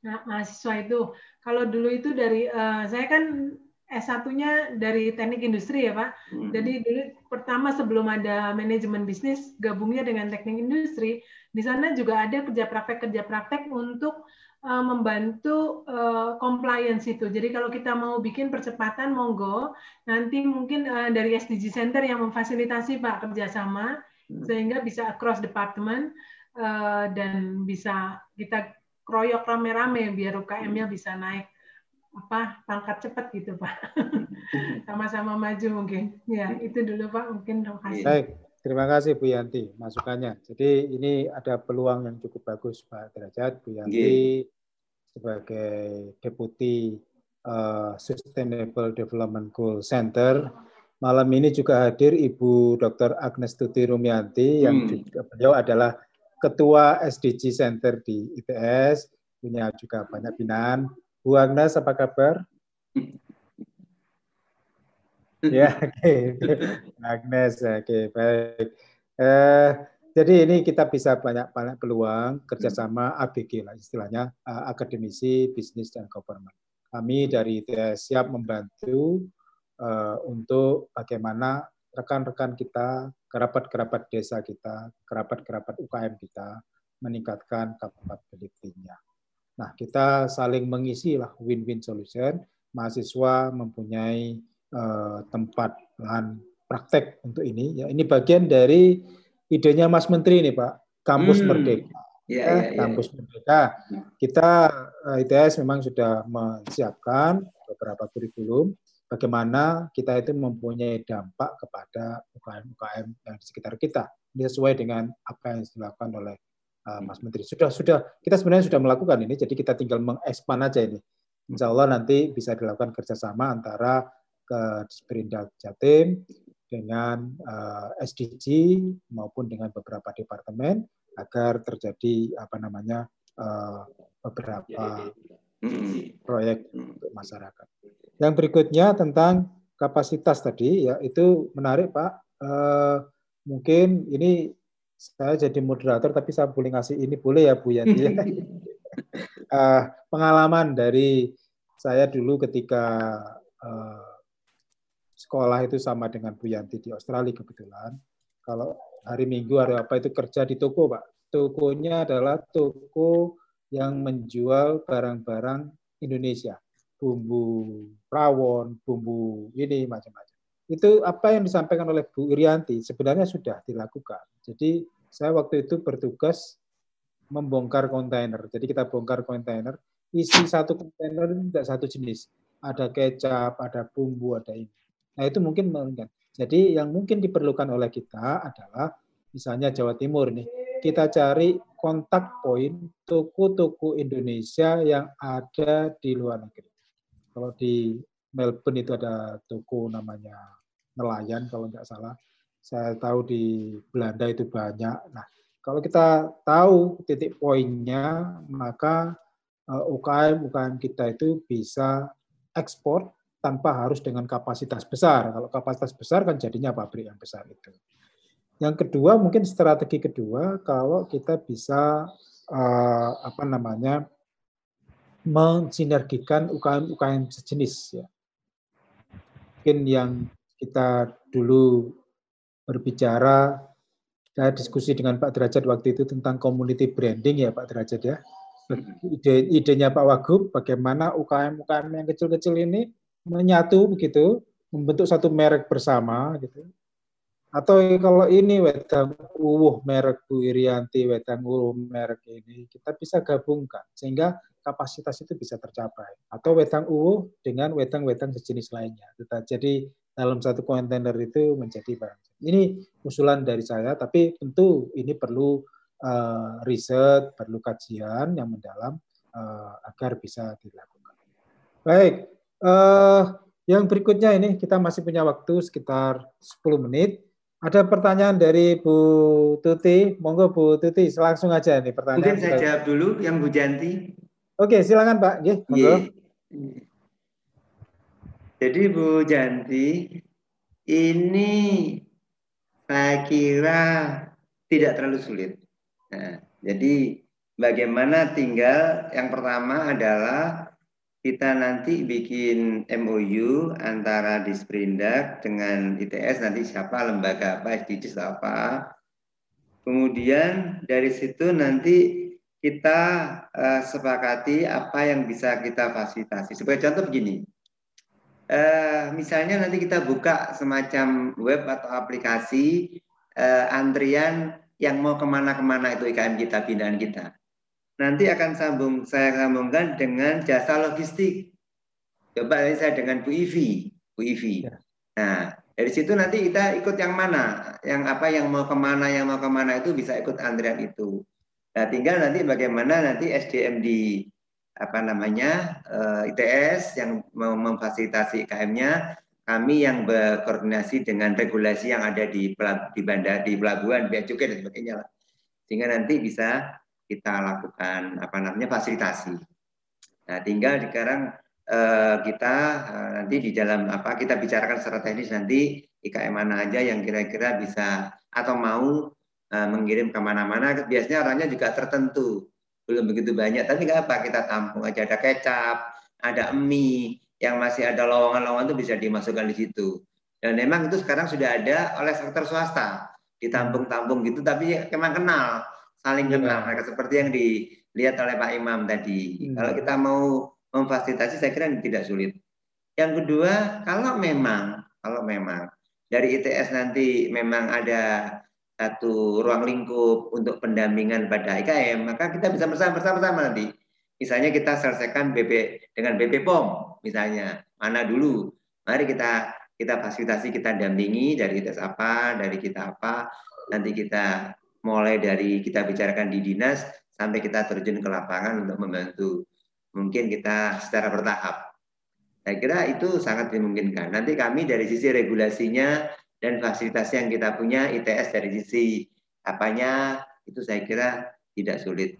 nah, mahasiswa itu kalau dulu itu dari uh, saya kan S1-nya dari teknik industri ya Pak. Hmm. Jadi dulu pertama sebelum ada manajemen bisnis gabungnya dengan teknik industri, di sana juga ada kerja praktek-kerja praktek untuk uh, membantu uh, compliance itu. Jadi kalau kita mau bikin percepatan monggo, nanti mungkin uh, dari SDG Center yang memfasilitasi Pak kerjasama hmm. sehingga bisa across department uh, dan bisa kita kroyok rame-rame biar UKM-nya bisa naik apa pangkat cepat gitu Pak. Sama-sama maju mungkin. Ya, itu dulu Pak mungkin terima kasih. Baik, terima kasih Bu Yanti masukannya. Jadi ini ada peluang yang cukup bagus Pak Derajat Bu Yanti yeah. sebagai deputi uh, Sustainable Development Goal Center. Malam ini juga hadir Ibu Dr. Agnes Tuti Rumianti yang hmm. juga beliau adalah Ketua SDG Center di ITS, punya juga banyak binaan Bu Agnes, apa kabar? ya, oke. Okay. Agnes, oke, okay, baik. Eh, jadi ini kita bisa banyak banyak peluang kerjasama ABG lah istilahnya uh, akademisi, bisnis dan government. Kami dari ITS siap membantu uh, untuk bagaimana rekan-rekan kita, kerabat-kerabat desa kita, kerabat-kerabat UKM kita meningkatkan kapabilitasnya. Nah, kita saling mengisi lah win-win solution. Mahasiswa mempunyai uh, tempat lahan praktek untuk ini. Ya, ini bagian dari idenya Mas Menteri ini, Pak. Kampus hmm. Merdeka. Ya, ya, ya, Kampus Merdeka. Kita eh, ITS memang sudah menyiapkan beberapa kurikulum bagaimana kita itu mempunyai dampak kepada UKM-UKM yang di sekitar kita. Ini sesuai dengan apa yang dilakukan oleh Mas Menteri. Sudah sudah kita sebenarnya sudah melakukan ini, jadi kita tinggal mengekspan aja ini. Insya Allah nanti bisa dilakukan kerjasama antara ke Disperindak Jatim, dengan uh, eh, SDG maupun dengan beberapa departemen agar terjadi apa namanya uh, beberapa proyek untuk masyarakat. Yang berikutnya tentang kapasitas tadi ya itu menarik Pak. Uh, mungkin ini saya jadi moderator tapi saya boleh ngasih ini boleh ya Bu Yanti ya. uh, pengalaman dari saya dulu ketika uh, sekolah itu sama dengan Bu Yanti di Australia kebetulan. Kalau hari Minggu hari apa itu kerja di toko, Pak. Tokonya adalah toko yang menjual barang-barang Indonesia. Bumbu rawon, bumbu ini macam-macam. Itu apa yang disampaikan oleh Bu Irianti sebenarnya sudah dilakukan. Jadi saya waktu itu bertugas membongkar kontainer. Jadi kita bongkar kontainer, isi satu kontainer tidak satu jenis. Ada kecap, ada bumbu, ada ini. Nah itu mungkin mungkin. Jadi yang mungkin diperlukan oleh kita adalah misalnya Jawa Timur nih, kita cari kontak poin toko-toko Indonesia yang ada di luar negeri. Kalau di Melbourne itu ada toko namanya Nelayan kalau nggak salah. Saya tahu di Belanda itu banyak. Nah, kalau kita tahu titik poinnya, maka UKM eh, UKM kita itu bisa ekspor tanpa harus dengan kapasitas besar. Kalau kapasitas besar kan jadinya pabrik yang besar itu. Yang kedua mungkin strategi kedua kalau kita bisa uh, apa namanya mensinergikan UKM-UKM sejenis ya. Mungkin yang kita dulu berbicara saya diskusi dengan Pak Derajat waktu itu tentang community branding ya Pak Derajat ya. Ide, idenya Pak Wagub bagaimana UKM-UKM yang kecil-kecil ini menyatu begitu, membentuk satu merek bersama gitu. Atau kalau ini wedang uwuh merek Bu Irianti, wedang uwuh merek ini, kita bisa gabungkan sehingga kapasitas itu bisa tercapai. Atau wedang uwuh dengan wedang-wedang sejenis lainnya. Jadi dalam satu kontainer itu menjadi barang. Ini usulan dari saya, tapi tentu ini perlu uh, riset, perlu kajian yang mendalam uh, agar bisa dilakukan. Baik, Uh, yang berikutnya ini kita masih punya waktu sekitar 10 menit. Ada pertanyaan dari Bu Tuti. Monggo Bu Tuti, langsung aja nih pertanyaan. Mungkin saya jawab dulu yang Bu Janti. Oke, silakan Pak. Gih, monggo. Jadi Bu Janti, ini saya kira tidak terlalu sulit. Nah, jadi bagaimana tinggal yang pertama adalah kita nanti bikin MOU antara Disperindak dengan ITS nanti siapa lembaga apa SDGs apa. Kemudian dari situ nanti kita uh, sepakati apa yang bisa kita fasilitasi. Sebagai contoh begini, uh, misalnya nanti kita buka semacam web atau aplikasi uh, antrian yang mau ke mana-kemana itu IKM kita, pindahan kita nanti akan sambung saya sambungkan dengan jasa logistik. Coba ini saya dengan Bu Ivi, Bu Ivi. Ya. Nah, dari situ nanti kita ikut yang mana, yang apa yang mau ke mana, yang mau ke mana itu bisa ikut antrian itu. Nah, tinggal nanti bagaimana nanti SDM di apa namanya uh, eh, ITS yang memfasilitasi KM-nya, kami yang berkoordinasi dengan regulasi yang ada di di bandar, di pelabuhan, bea cukai dan sebagainya, sehingga nanti bisa kita lakukan apa namanya fasilitasi. Nah, tinggal sekarang eh, kita eh, nanti di dalam apa kita bicarakan secara teknis nanti IKM mana aja yang kira-kira bisa atau mau eh, mengirim ke mana-mana. Biasanya orangnya juga tertentu, belum begitu banyak. Tapi nggak apa, kita tampung aja ada kecap, ada mie, yang masih ada lowongan-lowongan itu bisa dimasukkan di situ. Dan memang itu sekarang sudah ada oleh sektor swasta ditampung-tampung gitu, tapi memang kenal saling iya. kenal mereka seperti yang dilihat oleh Pak Imam tadi. Hmm. Kalau kita mau memfasilitasi saya kira tidak sulit. Yang kedua, kalau memang kalau memang dari ITS nanti memang ada satu ruang lingkup untuk pendampingan pada IKM, maka kita bisa bersama-sama nanti. Misalnya kita selesaikan BP dengan BP POM, misalnya mana dulu. Mari kita kita fasilitasi, kita dampingi dari ITS apa, dari kita apa, nanti kita mulai dari kita bicarakan di dinas sampai kita terjun ke lapangan untuk membantu. Mungkin kita secara bertahap. Saya kira itu sangat dimungkinkan. Nanti kami dari sisi regulasinya dan fasilitas yang kita punya ITS dari sisi apanya itu saya kira tidak sulit.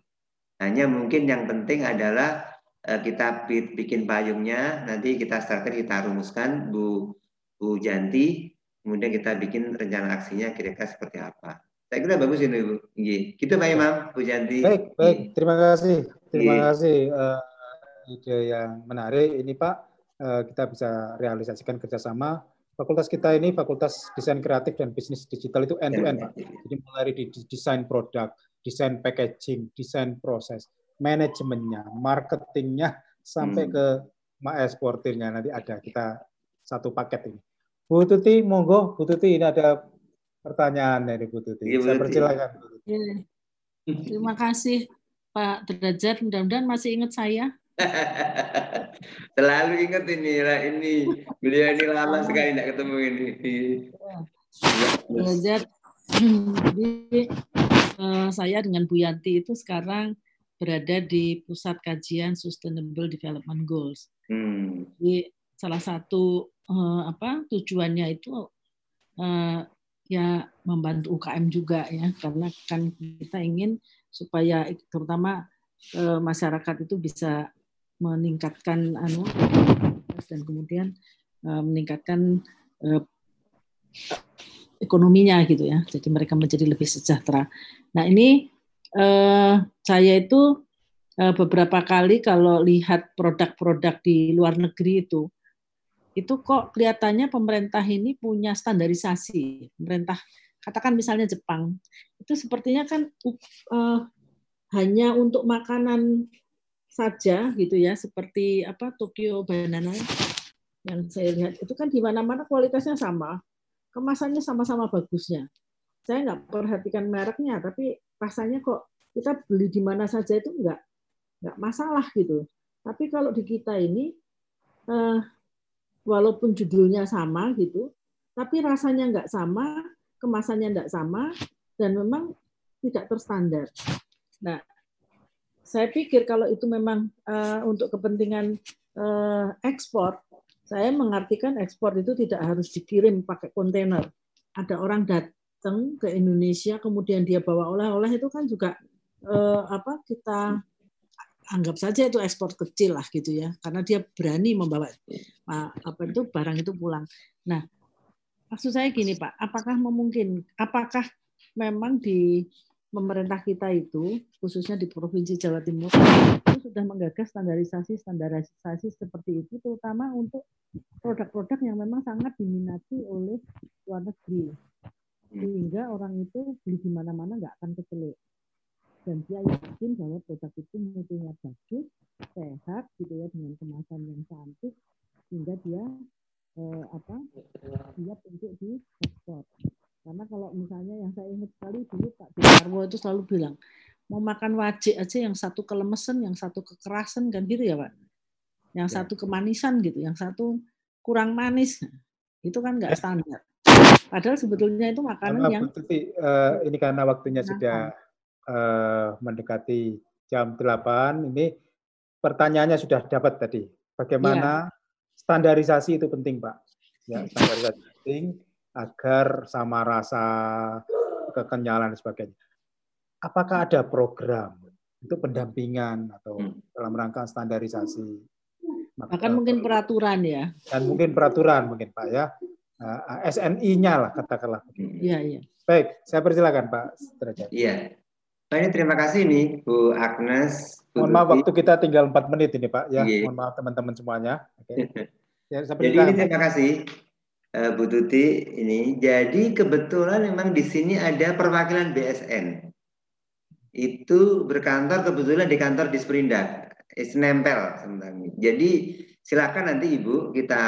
Hanya mungkin yang penting adalah uh, kita bikin payungnya, nanti kita starter kita rumuskan Bu Bu Janti, kemudian kita bikin rencana aksinya kira-kira seperti apa. Saya kira bagus ini Bu. Gitu Pak Imam, Bu Janti. Baik, baik. Terima kasih. Terima kasih uh, ide yang menarik ini Pak. Uh, kita bisa realisasikan kerjasama. Fakultas kita ini Fakultas Desain Kreatif dan Bisnis Digital itu end to end Pak. Jadi mulai di desain produk, desain packaging, desain proses, manajemennya, marketingnya, sampai hmm. ke eksportirnya nanti ada kita satu paket ini. Bu Tuti, monggo Bu Tuti ini ada pertanyaan dari Bu Tuti. Ya, Saya persilakan. Ya. Terima kasih Pak Derajat. Mudah-mudahan masih ingat saya. Selalu ingat ini, ini beliau ini lama sekali tidak ketemu ini. Derajat, jadi uh, saya dengan Bu Yanti itu sekarang berada di pusat kajian Sustainable Development Goals. Hmm. Jadi salah satu uh, apa tujuannya itu uh, ya membantu UKM juga ya karena kan kita ingin supaya terutama masyarakat itu bisa meningkatkan anu dan kemudian uh, meningkatkan uh, ekonominya gitu ya. Jadi mereka menjadi lebih sejahtera. Nah ini eh, saya itu eh, beberapa kali kalau lihat produk-produk di luar negeri itu, itu kok kelihatannya pemerintah ini punya standarisasi. Pemerintah katakan misalnya Jepang itu sepertinya kan eh, hanya untuk makanan saja gitu ya seperti apa Tokyo Banana yang saya lihat itu kan di mana-mana kualitasnya sama kemasannya sama-sama bagusnya. Saya nggak perhatikan mereknya, tapi rasanya kok kita beli di mana saja itu nggak nggak masalah gitu. Tapi kalau di kita ini, eh, walaupun judulnya sama gitu, tapi rasanya nggak sama, kemasannya nggak sama, dan memang tidak terstandar. Nah, saya pikir kalau itu memang uh, untuk kepentingan uh, ekspor, saya mengartikan ekspor itu tidak harus dikirim pakai kontainer. Ada orang datang ke Indonesia, kemudian dia bawa oleh-oleh itu kan juga eh, apa kita anggap saja itu ekspor kecil lah gitu ya, karena dia berani membawa apa itu barang itu pulang. Nah, maksud saya gini Pak, apakah memungkin, apakah memang di pemerintah kita itu, khususnya di Provinsi Jawa Timur, itu sudah menggagas standarisasi standarisasi seperti itu, terutama untuk produk-produk yang memang sangat diminati oleh luar negeri. Sehingga orang itu beli di mana-mana nggak akan kecelek dan dia yakin bahwa produk itu mutunya bagus sehat gitu ya dengan kemasan yang cantik sehingga dia eh, apa siap untuk diekspor karena kalau misalnya yang saya ingat sekali dulu Pak Dekarwo itu selalu bilang mau makan wajik aja yang satu kelemesan yang satu kekerasan kan gitu ya Pak yang ya. satu kemanisan gitu, yang satu kurang manis. Itu kan nggak ya. standar. Padahal sebetulnya itu makanan Maaf, yang tapi, uh, ini karena waktunya Kenapa? sudah uh, mendekati jam 8 ini pertanyaannya sudah dapat tadi. Bagaimana ya. standarisasi itu penting, Pak. Ya, standarisasi penting agar sama rasa kekenyalan dan sebagainya. Apakah ada program untuk pendampingan atau hmm. dalam rangka standarisasi akan mungkin peraturan ya. Dan mungkin peraturan mungkin Pak ya. Uh, eh, SNI-nya lah katakanlah. Iya, iya. Baik, saya persilakan Pak Derajat. Iya. Baik, terima kasih nih Bu Agnes. Bu Mohon maaf waktu kita tinggal 4 menit ini Pak ya. Iya. Mohon maaf teman-teman semuanya. Oke. Ya, Jadi ini terima kasih uh, Bu Tuti ini. Jadi kebetulan memang di sini ada perwakilan BSN. Itu berkantor kebetulan di kantor di Sprindak nempel sebenarnya. Jadi silakan nanti Ibu kita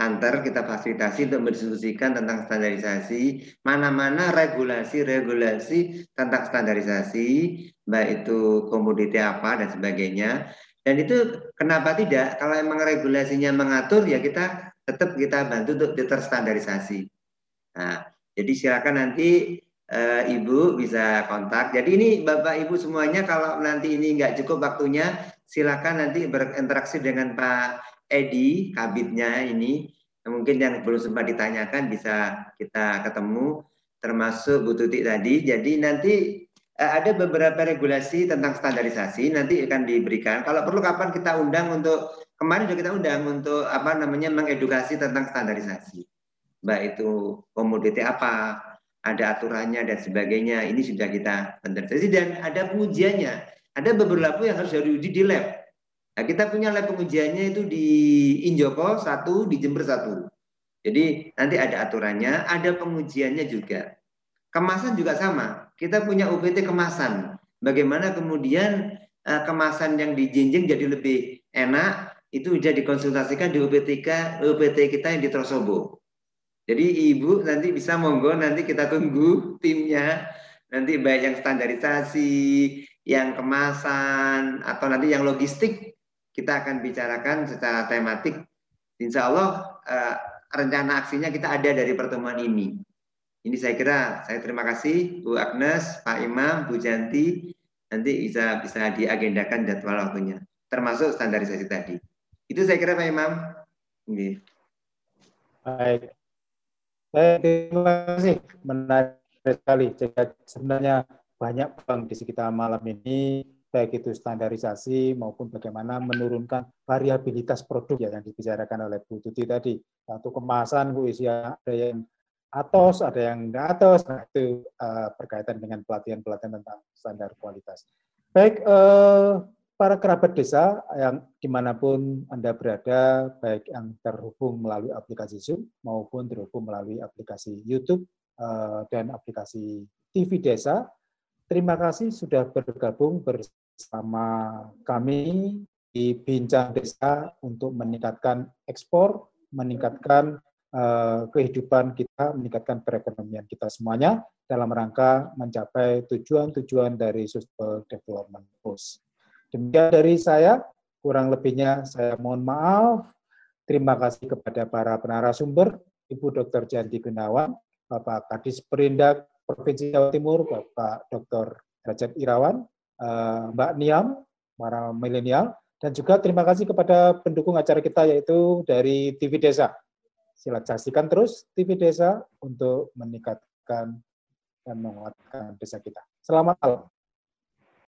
antar, kita fasilitasi untuk mendiskusikan tentang standarisasi, mana-mana regulasi-regulasi tentang standarisasi, baik itu komoditi apa dan sebagainya. Dan itu kenapa tidak? Kalau emang regulasinya mengatur, ya kita tetap kita bantu untuk terstandarisasi. Nah, jadi silakan nanti uh, Ibu bisa kontak. Jadi ini Bapak Ibu semuanya kalau nanti ini nggak cukup waktunya, silakan nanti berinteraksi dengan Pak Edi, kabitnya ini. mungkin yang belum sempat ditanyakan bisa kita ketemu termasuk Bu Tuti tadi. Jadi nanti eh, ada beberapa regulasi tentang standarisasi nanti akan diberikan. Kalau perlu kapan kita undang untuk kemarin juga kita undang untuk apa namanya mengedukasi tentang standarisasi. Baik itu komoditi apa, ada aturannya dan sebagainya. Ini sudah kita standarisasi dan ada pengujiannya. Ada beberapa yang harus diuji di lab. Nah, kita punya lab pengujiannya itu di Injoko satu, di Jember satu. Jadi nanti ada aturannya, ada pengujiannya juga. Kemasan juga sama. Kita punya UPT kemasan. Bagaimana kemudian uh, kemasan yang dijinjing jadi lebih enak, itu sudah dikonsultasikan di UPT, UPT kita yang di Trosobo. Jadi ibu nanti bisa monggo nanti kita tunggu timnya nanti baik yang standarisasi, yang kemasan atau nanti yang logistik kita akan bicarakan secara tematik. Insya Allah uh, rencana aksinya kita ada dari pertemuan ini. Ini saya kira saya terima kasih Bu Agnes, Pak Imam, Bu Janti. Nanti bisa bisa diagendakan jadwal waktunya, termasuk standarisasi tadi. Itu saya kira Pak Imam. Baik. Baik, terima kasih. Menarik sekali. Sebenarnya banyak bang di sekitar malam ini, baik itu standarisasi maupun bagaimana menurunkan variabilitas produk ya yang dibicarakan oleh Bu Tuti tadi. Satu kemasan, Bu Isya, ada yang atos, ada yang tidak atos. Nah, itu uh, berkaitan dengan pelatihan-pelatihan tentang standar kualitas. Baik, uh, para kerabat desa yang di mana pun Anda berada, baik yang terhubung melalui aplikasi Zoom maupun terhubung melalui aplikasi YouTube uh, dan aplikasi TV Desa, terima kasih sudah bergabung bersama kami di Bincang Desa untuk meningkatkan ekspor, meningkatkan uh, kehidupan kita, meningkatkan perekonomian kita semuanya dalam rangka mencapai tujuan-tujuan dari Sustainable Development Goals. Demikian dari saya, kurang lebihnya saya mohon maaf. Terima kasih kepada para penarasumber, Ibu Dr. Janti Gunawan, Bapak Kadis Perindak Provinsi Jawa Timur, Bapak Dr. Derajat Irawan, eh, Mbak Niam, para milenial, dan juga terima kasih kepada pendukung acara kita yaitu dari TV Desa. Silakan saksikan terus TV Desa untuk meningkatkan dan menguatkan desa kita. Selamat malam.